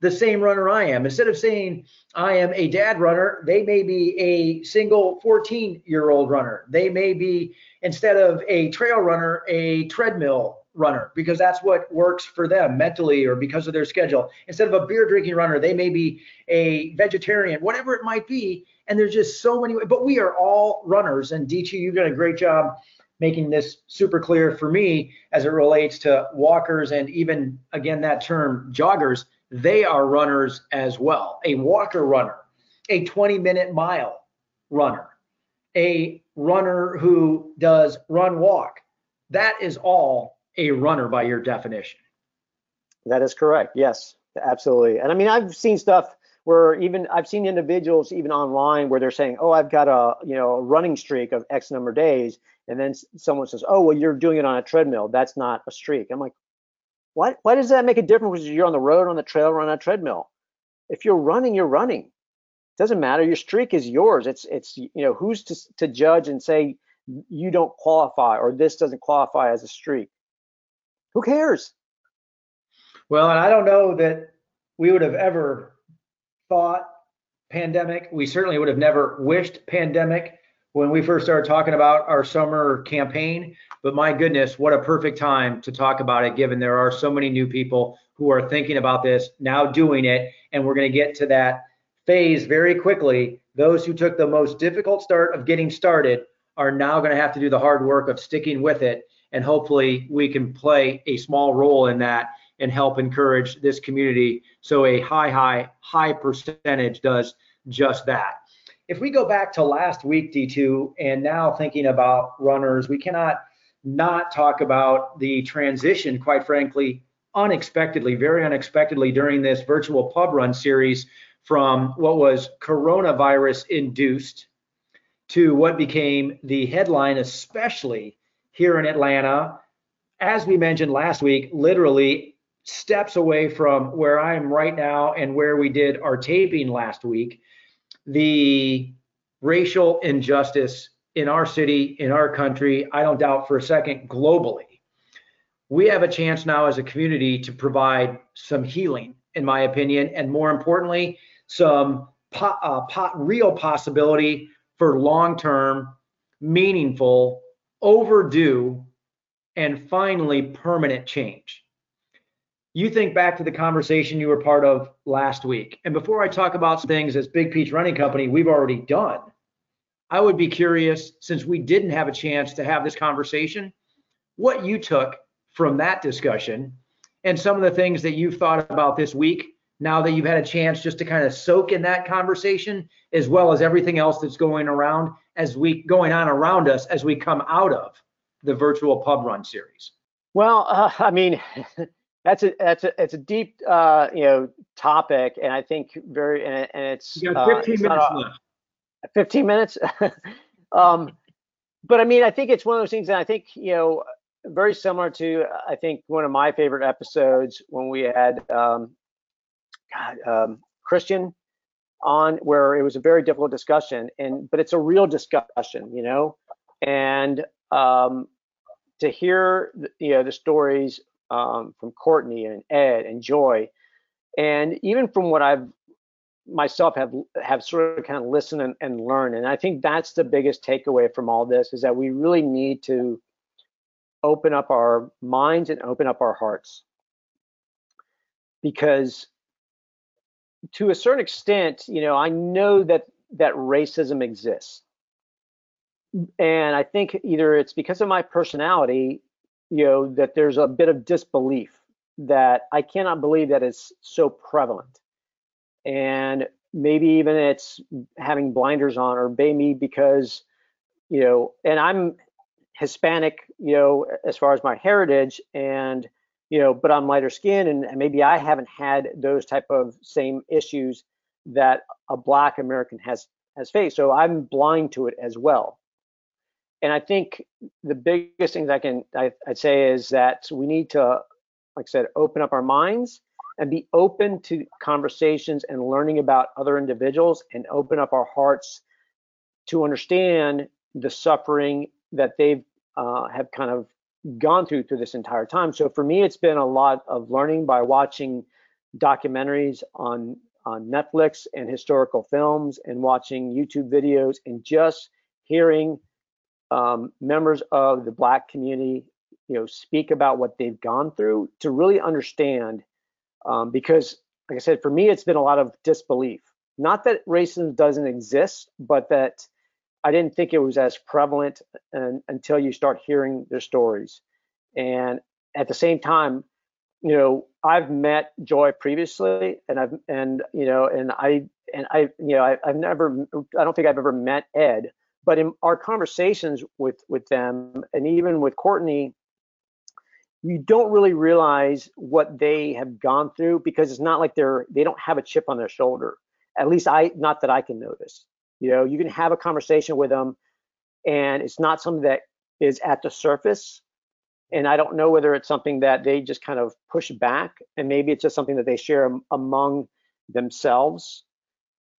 the same runner I am. Instead of saying I am a dad runner, they may be a single 14 year old runner. They may be, instead of a trail runner, a treadmill runner because that's what works for them mentally or because of their schedule. Instead of a beer drinking runner, they may be a vegetarian, whatever it might be. And there's just so many, but we are all runners. And D2, you've done a great job making this super clear for me as it relates to walkers and even, again, that term joggers. They are runners as well. A walker runner, a 20 minute mile runner, a runner who does run walk. That is all a runner by your definition. That is correct. Yes, absolutely. And I mean, I've seen stuff where even I've seen individuals even online where they're saying, "Oh, I've got a you know a running streak of X number of days," and then someone says, "Oh, well, you're doing it on a treadmill. That's not a streak." I'm like, "What? Why does that make a difference? You're on the road, on the trail, or on a treadmill. If you're running, you're running. It doesn't matter. Your streak is yours. It's it's you know who's to to judge and say you don't qualify or this doesn't qualify as a streak. Who cares? Well, and I don't know that we would have ever thought pandemic. We certainly would have never wished pandemic when we first started talking about our summer campaign. But my goodness, what a perfect time to talk about it, given there are so many new people who are thinking about this, now doing it. And we're going to get to that phase very quickly. Those who took the most difficult start of getting started are now going to have to do the hard work of sticking with it and hopefully we can play a small role in that and help encourage this community so a high, high, high percentage does just that. If we go back to last week, D2, and now thinking about runners, we cannot not talk about the transition, quite frankly, unexpectedly, very unexpectedly during this virtual pub run series from what was coronavirus induced to what became the headline, especially here in Atlanta. As we mentioned last week, literally steps away from where I am right now and where we did our taping last week. The racial injustice in our city, in our country, I don't doubt for a second, globally. We have a chance now as a community to provide some healing, in my opinion, and more importantly, some uh, real possibility for long term, meaningful overdue, and finally permanent change. You think back to the conversation you were part of last week. And before I talk about things as Big Peach Running Company we've already done, I would be curious, since we didn't have a chance to have this conversation, what you took from that discussion and some of the things that you've thought about this week now that you've had a chance just to kind of soak in that conversation as well as everything else that's going around as we going on around us as we come out of the virtual pub run series? Well, uh, I mean, that's a that's a it's a deep uh, you know topic, and I think very and, and it's you got 15 uh, minutes a, left. 15 minutes. um, but I mean, I think it's one of those things that I think you know very similar to I think one of my favorite episodes when we had um, God, um, Christian on, where it was a very difficult discussion, and but it's a real discussion, you know, and um, to hear you know the stories um, from Courtney and Ed and Joy, and even from what I've myself have have sort of kind of listened and, and learned, and I think that's the biggest takeaway from all this is that we really need to open up our minds and open up our hearts. Because to a certain extent you know i know that that racism exists. And i think either it's because of my personality you know that there's a bit of disbelief that i cannot believe that it's so prevalent and maybe even it's having blinders on or maybe because you know and i'm Hispanic, you know, as far as my heritage, and you know, but I'm lighter skin, and maybe I haven't had those type of same issues that a Black American has has faced. So I'm blind to it as well. And I think the biggest things I can I, I'd say is that we need to, like I said, open up our minds and be open to conversations and learning about other individuals and open up our hearts to understand the suffering that they've uh, have kind of gone through through this entire time. So for me, it's been a lot of learning by watching documentaries on on Netflix and historical films and watching YouTube videos and just hearing um, members of the Black community, you know, speak about what they've gone through to really understand. Um, because, like I said, for me, it's been a lot of disbelief. Not that racism doesn't exist, but that I didn't think it was as prevalent and, until you start hearing their stories. And at the same time, you know, I've met Joy previously, and I've and you know, and I and I you know, I, I've never, I don't think I've ever met Ed, but in our conversations with with them, and even with Courtney, you don't really realize what they have gone through because it's not like they're they don't have a chip on their shoulder. At least I, not that I can notice. You know, you can have a conversation with them, and it's not something that is at the surface. And I don't know whether it's something that they just kind of push back, and maybe it's just something that they share among themselves.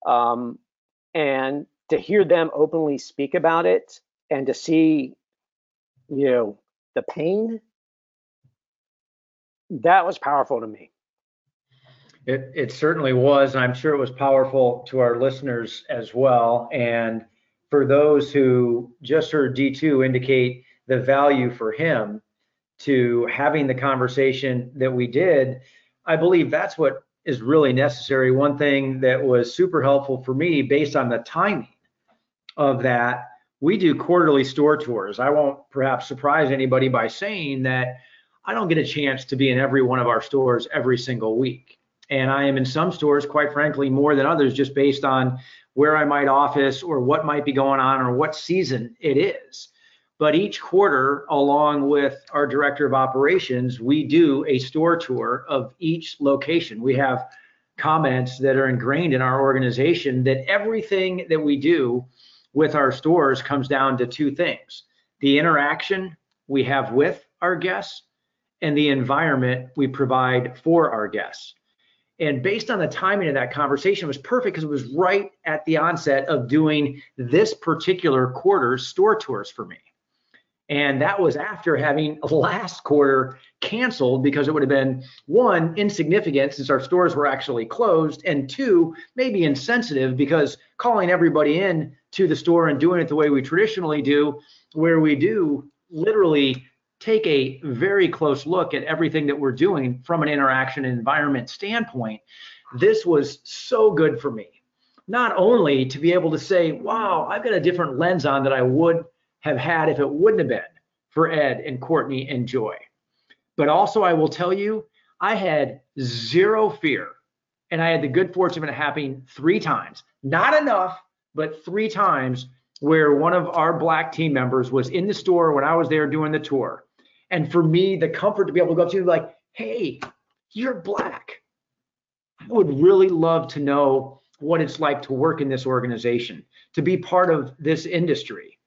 Um, and to hear them openly speak about it and to see, you know, the pain, that was powerful to me. It, it certainly was, and I'm sure it was powerful to our listeners as well. And for those who just heard D2 indicate the value for him to having the conversation that we did, I believe that's what is really necessary. One thing that was super helpful for me based on the timing of that, we do quarterly store tours. I won't perhaps surprise anybody by saying that I don't get a chance to be in every one of our stores every single week. And I am in some stores, quite frankly, more than others, just based on where I might office or what might be going on or what season it is. But each quarter, along with our director of operations, we do a store tour of each location. We have comments that are ingrained in our organization that everything that we do with our stores comes down to two things the interaction we have with our guests and the environment we provide for our guests. And based on the timing of that conversation, was perfect because it was right at the onset of doing this particular quarter's store tours for me. And that was after having last quarter canceled because it would have been one, insignificant since our stores were actually closed, and two, maybe insensitive because calling everybody in to the store and doing it the way we traditionally do, where we do literally take a very close look at everything that we're doing from an interaction and environment standpoint, this was so good for me. Not only to be able to say, wow, I've got a different lens on that I would have had if it wouldn't have been for Ed and Courtney and Joy, but also I will tell you, I had zero fear. And I had the good fortune of it happening three times. Not enough, but three times where one of our black team members was in the store when I was there doing the tour and for me, the comfort to be able to go up to like, hey, you're black. I would really love to know what it's like to work in this organization, to be part of this industry.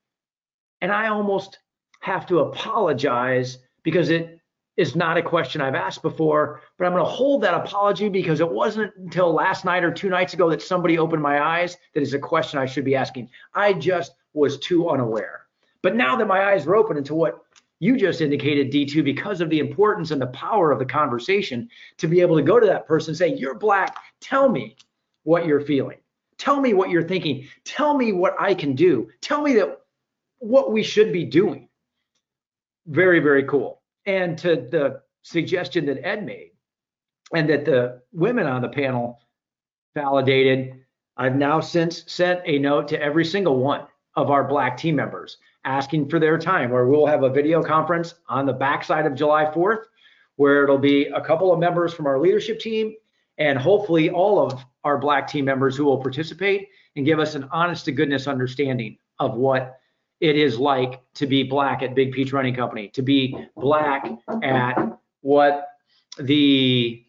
And I almost, have to apologize because it is not a question I've asked before, but I'm going to hold that apology because it wasn't until last night or two nights ago that somebody opened my eyes that is a question I should be asking. I just was too unaware. But now that my eyes are open into what you just indicated, D2, because of the importance and the power of the conversation, to be able to go to that person and say, You're black, tell me what you're feeling. Tell me what you're thinking. Tell me what I can do. Tell me that what we should be doing. Very, very cool. And to the suggestion that Ed made and that the women on the panel validated, I've now since sent a note to every single one of our black team members asking for their time where we'll have a video conference on the backside of July 4th where it'll be a couple of members from our leadership team and hopefully all of our black team members who will participate and give us an honest to goodness understanding of what it is like to be black at Big Peach Running Company, to be black at what the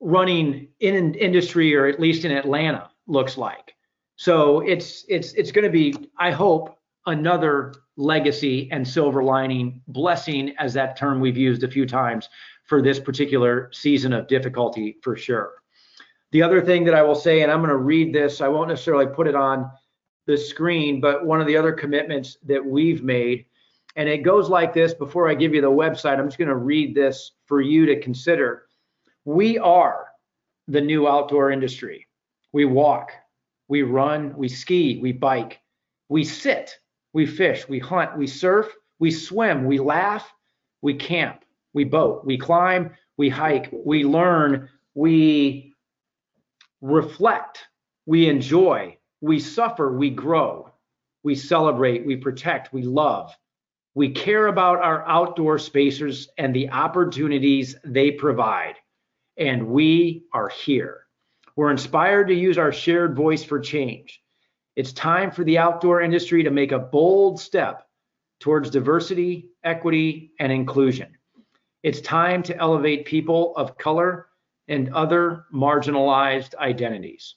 running in industry or at least in Atlanta looks like. So it's it's it's going to be I hope another legacy and silver lining blessing as that term we've used a few times for this particular season of difficulty for sure. The other thing that I will say, and I'm going to read this, I won't necessarily put it on the screen, but one of the other commitments that we've made, and it goes like this before I give you the website, I'm just going to read this for you to consider. We are the new outdoor industry. We walk, we run, we ski, we bike, we sit, we fish, we hunt, we surf, we swim, we laugh, we camp, we boat, we climb, we hike, we learn, we reflect, we enjoy, we suffer, we grow, we celebrate, we protect, we love. We care about our outdoor spacers and the opportunities they provide. And we are here. We're inspired to use our shared voice for change. It's time for the outdoor industry to make a bold step towards diversity, equity, and inclusion. It's time to elevate people of color and other marginalized identities.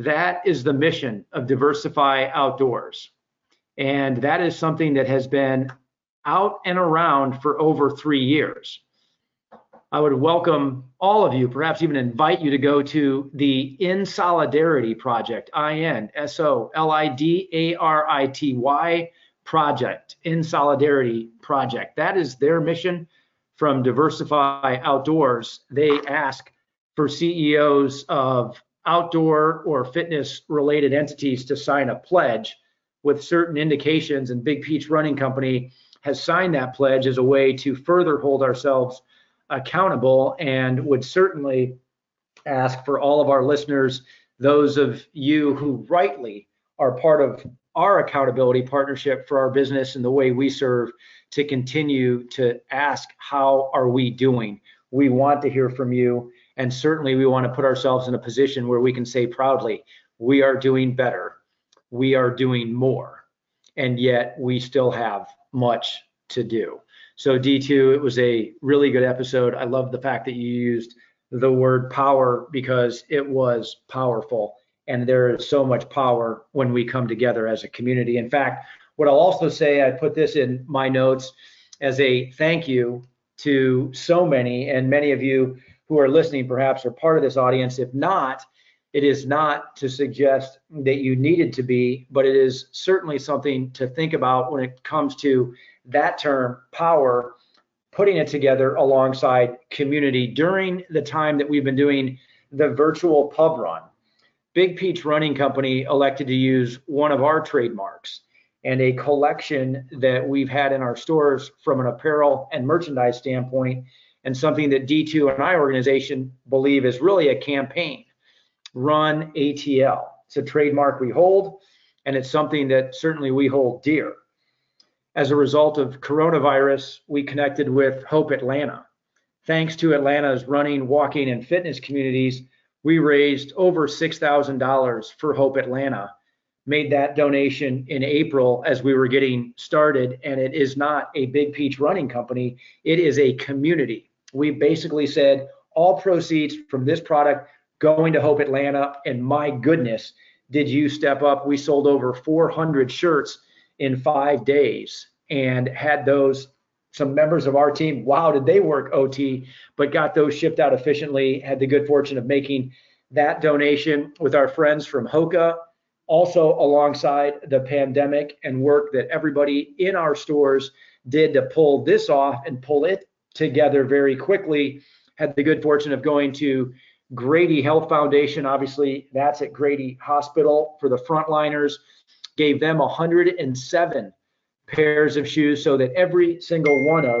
That is the mission of Diversify Outdoors. And that is something that has been out and around for over three years. I would welcome all of you, perhaps even invite you to go to the In Solidarity Project, I N S O L I D A R I T Y Project, In Solidarity Project. That is their mission from Diversify Outdoors. They ask for CEOs of outdoor or fitness related entities to sign a pledge with certain indications and Big Peach Running Company has signed that pledge as a way to further hold ourselves accountable and would certainly ask for all of our listeners, those of you who rightly are part of our accountability partnership for our business and the way we serve to continue to ask how are we doing? We want to hear from you and certainly we want to put ourselves in a position where we can say proudly, we are doing better, we are doing more, and yet we still have much to do. So D2, it was a really good episode. I love the fact that you used the word power because it was powerful. And there is so much power when we come together as a community. In fact, what I'll also say, I put this in my notes as a thank you to so many, and many of you who are listening perhaps are part of this audience. If not, it is not to suggest that you needed to be, but it is certainly something to think about when it comes to that term, power, putting it together alongside community during the time that we've been doing the virtual pub run. Big Peach Running Company elected to use one of our trademarks and a collection that we've had in our stores from an apparel and merchandise standpoint and something that D2 and I organization believe is really a campaign. Run ATL. It's a trademark we hold, and it's something that certainly we hold dear. As a result of coronavirus, we connected with Hope Atlanta. Thanks to Atlanta's running, walking, and fitness communities, we raised over $6,000 for Hope Atlanta. Made that donation in April as we were getting started, and it is not a Big Peach running company, it is a community we basically said all proceeds from this product going to Hope Atlanta. And my goodness, did you step up? We sold over 400 shirts in five days. and had those some members of our team. Wow, did they work OT? But got those shipped out efficiently. Had the good fortune of making that donation with our friends from Hoka, also alongside the pandemic and work that everybody in our stores did to pull this off and pull it together very quickly. Had the good fortune of going to Grady Health Foundation. Obviously, that's at Grady Hospital for the frontliners. Gave them 107 pairs of shoes so that every single one of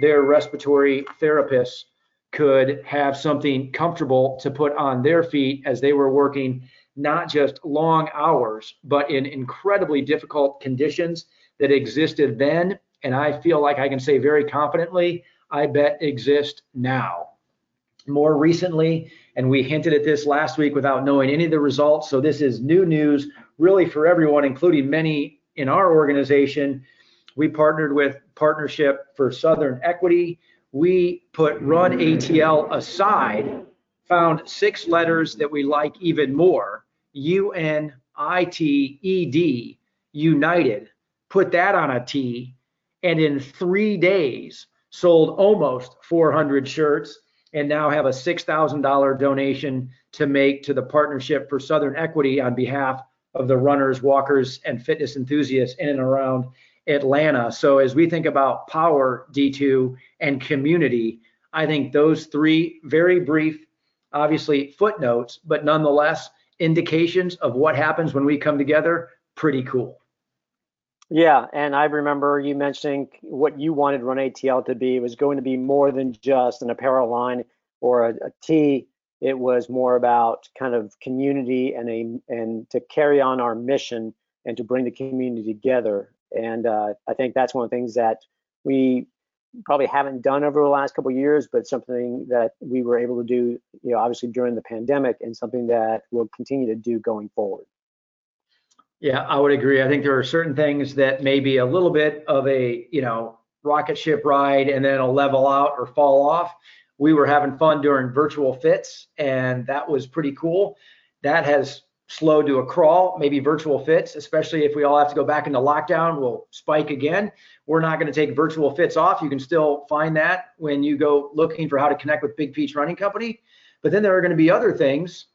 their respiratory therapists could have something comfortable to put on their feet as they were working not just long hours, but in incredibly difficult conditions that existed then. And I feel like I can say very confidently, I bet exist now. More recently, and we hinted at this last week without knowing any of the results. So this is new news really for everyone, including many in our organization. We partnered with Partnership for Southern Equity. We put Run ATL aside, found six letters that we like even more U N I T E D, United, put that on a T, and in three days sold almost 400 shirts and now have a $6,000 donation to make to the Partnership for Southern Equity on behalf of the runners, walkers, and fitness enthusiasts in and around Atlanta. So as we think about power, D2, and community, I think those three very brief, obviously footnotes, but nonetheless indications of what happens when we come together, pretty cool. Yeah, and I remember you mentioning what you wanted Run ATL to be. It was going to be more than just an apparel line or a, a tee. It was more about kind of community and a and to carry on our mission and to bring the community together. And uh, I think that's one of the things that we probably haven't done over the last couple years, but something that we were able to do, you know, obviously during the pandemic, and something that we'll continue to do going forward. Yeah, I would agree. I think there are certain things that may be a little bit of a, you know, rocket ship ride and then it'll level out or fall off. We were having fun during virtual fits and that was pretty cool. That has slowed to a crawl, maybe virtual fits, especially if we all have to go back into lockdown, will spike again. We're not going to take virtual fits off. You can still find that when you go looking for how to connect with Big Peach Running Company. But then there are going to be other things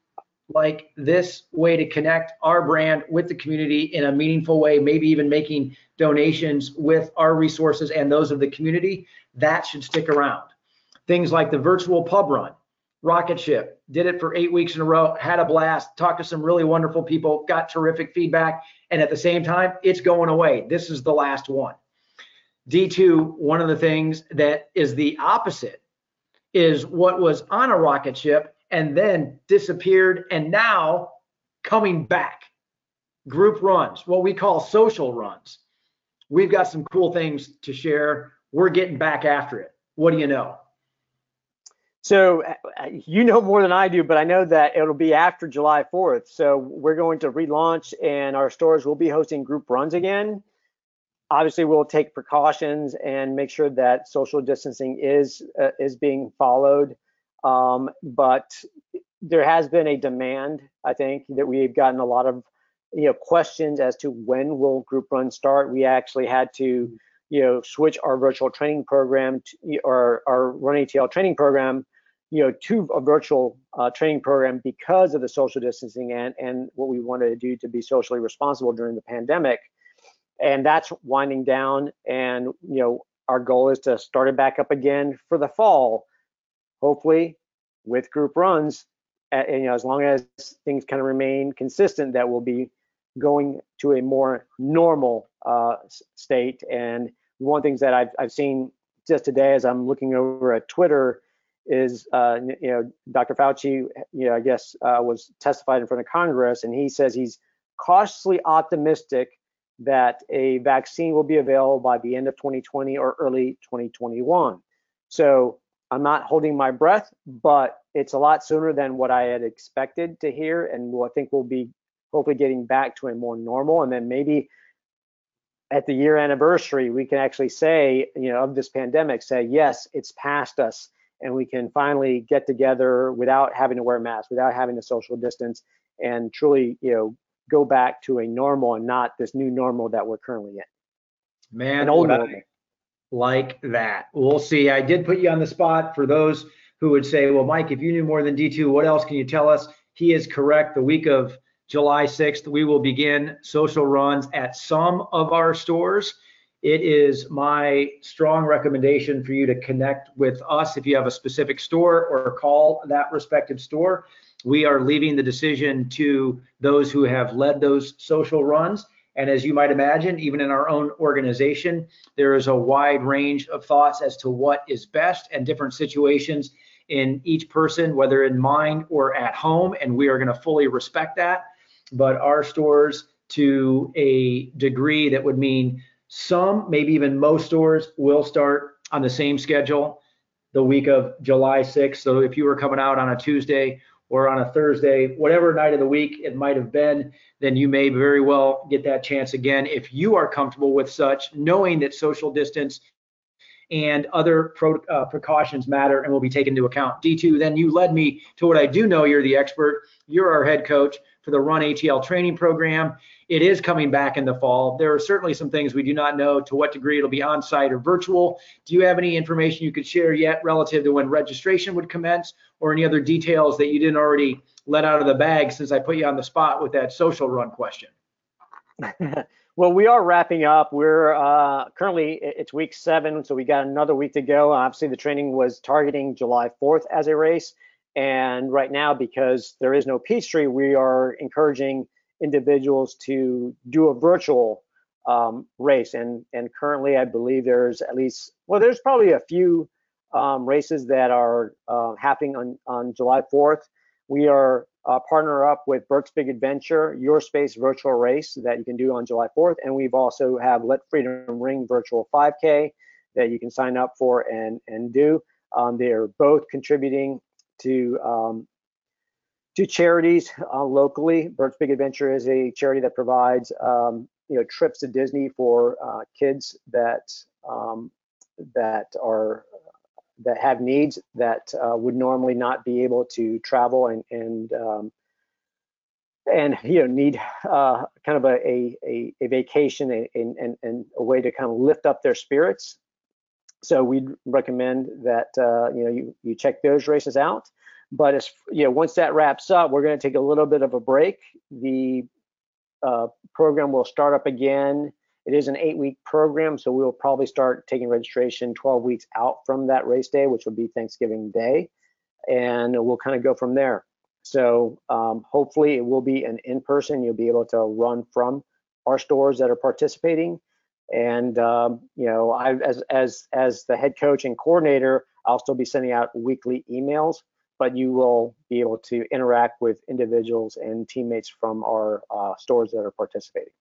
like this way to connect our brand with the community in a meaningful way, maybe even making donations with our resources and those of the community, that should stick around. Things like the virtual pub run, Rocket Ship, did it for eight weeks in a row, had a blast, talked to some really wonderful people, got terrific feedback, and at the same time, it's going away. This is the last one. D2, one of the things that is the opposite is what was on a rocket ship and then disappeared and now coming back. Group runs, what we call social runs. We've got some cool things to share. We're getting back after it. What do you know? So uh, you know more than I do, but I know that it'll be after July 4th. So we're going to relaunch and our stores will be hosting group runs again. Obviously, we'll take precautions and make sure that social distancing is uh, is being followed. Um, but there has been a demand, I think, that we've gotten a lot of you know questions as to when will group run start. We actually had to you know switch our virtual training program to, or our Run ATL training program you know to a virtual uh, training program because of the social distancing and and what we wanted to do to be socially responsible during the pandemic. And that's winding down and you know our goal is to start it back up again for the fall hopefully with group runs, and, you know, as long as things kind of remain consistent, that will be going to a more normal uh, state. And one of the things that I've, I've seen just today as I'm looking over at Twitter is, uh, you know, Dr. Fauci, you know, I guess uh, was testified in front of Congress, and he says he's cautiously optimistic that a vaccine will be available by the end of 2020 or early 2021. So I'm not holding my breath, but it's a lot sooner than what I had expected to hear, and we'll, I think we'll be hopefully getting back to a more normal, and then maybe at the year anniversary we can actually say, you know, of this pandemic, say yes, it's past us, and we can finally get together without having to wear masks, without having to social distance, and truly, you know, go back to a normal and not this new normal that we're currently in. Man, old I like that. We'll see. I did put you on the spot for those who would say, well, Mike, if you knew more than D2, what else can you tell us? He is correct. The week of July 6th, we will begin social runs at some of our stores. It is my strong recommendation for you to connect with us if you have a specific store or call that respective store. We are leaving the decision to those who have led those social runs. And as you might imagine, even in our own organization, there is a wide range of thoughts as to what is best and different situations in each person, whether in mind or at home. And we are going to fully respect that. But our stores, to a degree that would mean some, maybe even most stores, will start on the same schedule the week of July 6th. So if you were coming out on a Tuesday or on a Thursday, whatever night of the week it might have been, then you may very well get that chance again if you are comfortable with such, knowing that social distance and other pro, uh, precautions matter and will be taken into account. D2, then you led me to what I do know you're the expert. You're our head coach for the Run ATL training program. It is coming back in the fall. There are certainly some things we do not know to what degree it'll be on site or virtual. Do you have any information you could share yet relative to when registration would commence or any other details that you didn't already let out of the bag since I put you on the spot with that social run question? well, we are wrapping up. We're uh, currently, it's week seven, so we got another week to go. Obviously, the training was targeting July 4th as a race. And right now, because there is no Peachtree, we are encouraging individuals to do a virtual um, race. And, and currently, I believe there's at least, well, there's probably a few um, races that are uh, happening on, on July 4th. We are uh, partner up with Burke's Big Adventure, Your Space virtual race that you can do on July 4th. And we've also have Let Freedom Ring virtual 5K that you can sign up for and, and do. Um, they're both contributing to um, to charities uh, locally. Burke's Big Adventure is a charity that provides um, you know trips to Disney for uh, kids that um, that are that have needs that uh, would normally not be able to travel and and um, and you know need uh, kind of a, a, a vacation and, and, and a way to kind of lift up their spirits so we'd recommend that uh, you know you, you check those races out. But as you know, once that wraps up, we're going to take a little bit of a break. The uh, program will start up again. It is an eight-week program, so we'll probably start taking registration 12 weeks out from that race day, which will be Thanksgiving Day, and we'll kind of go from there. So um, hopefully, it will be an in-person. You'll be able to run from our stores that are participating and um, you know, I as as as the head coach and coordinator, I'll still be sending out weekly emails, but you will be able to interact with individuals and teammates from our uh, stores that are participating.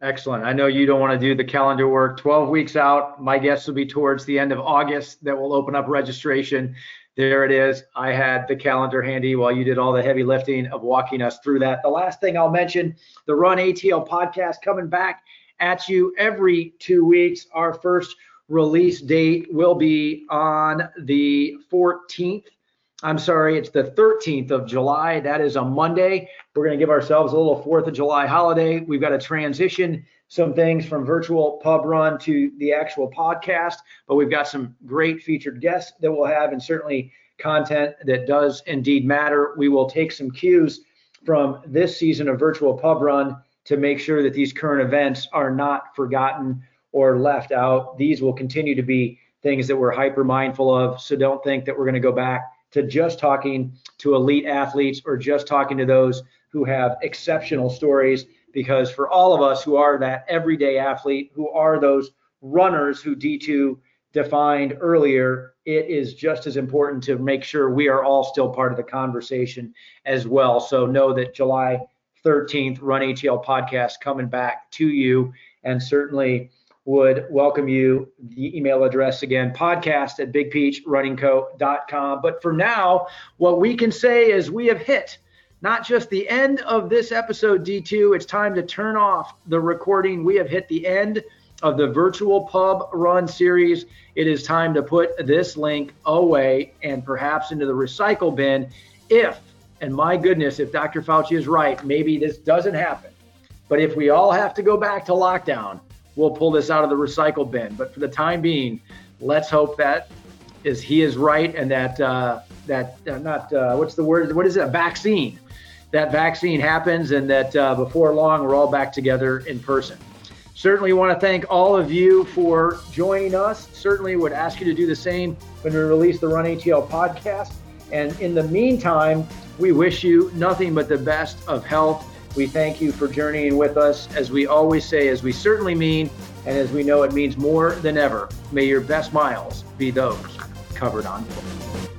Excellent. I know you don't want to do the calendar work 12 weeks out. My guess will be towards the end of August that will open up registration. There it is. I had the calendar handy while you did all the heavy lifting of walking us through that. The last thing I'll mention the Run ATL podcast coming back at you every two weeks. Our first release date will be on the 14th. I'm sorry, it's the 13th of July. That is a Monday. We're going to give ourselves a little 4th of July holiday. We've got to transition some things from virtual pub run to the actual podcast, but we've got some great featured guests that we'll have and certainly content that does indeed matter. We will take some cues from this season of virtual pub run to make sure that these current events are not forgotten or left out. These will continue to be things that we're hyper mindful of. So don't think that we're going to go back to just talking to elite athletes or just talking to those who have exceptional stories. Because for all of us who are that everyday athlete, who are those runners who D2 defined earlier, it is just as important to make sure we are all still part of the conversation as well. So know that July 13th Run ATL podcast coming back to you and certainly would welcome you the email address again podcast at bigpeachrunningco.com but for now what we can say is we have hit not just the end of this episode d2 it's time to turn off the recording. We have hit the end of the virtual pub run series. It is time to put this link away and perhaps into the recycle bin if and my goodness, if Dr. Fauci is right, maybe this doesn't happen. But if we all have to go back to lockdown, we'll pull this out of the recycle bin. But for the time being, let's hope that is he is right and that uh, that uh, not uh, what's the word? What is it? A vaccine. That vaccine happens and that uh, before long we're all back together in person. Certainly want to thank all of you for joining us. Certainly would ask you to do the same when we release the Run ATL podcast. And in the meantime, we wish you nothing but the best of health. We thank you for journeying with us, as we always say, as we certainly mean, and as we know it means more than ever. May your best miles be those covered on foot.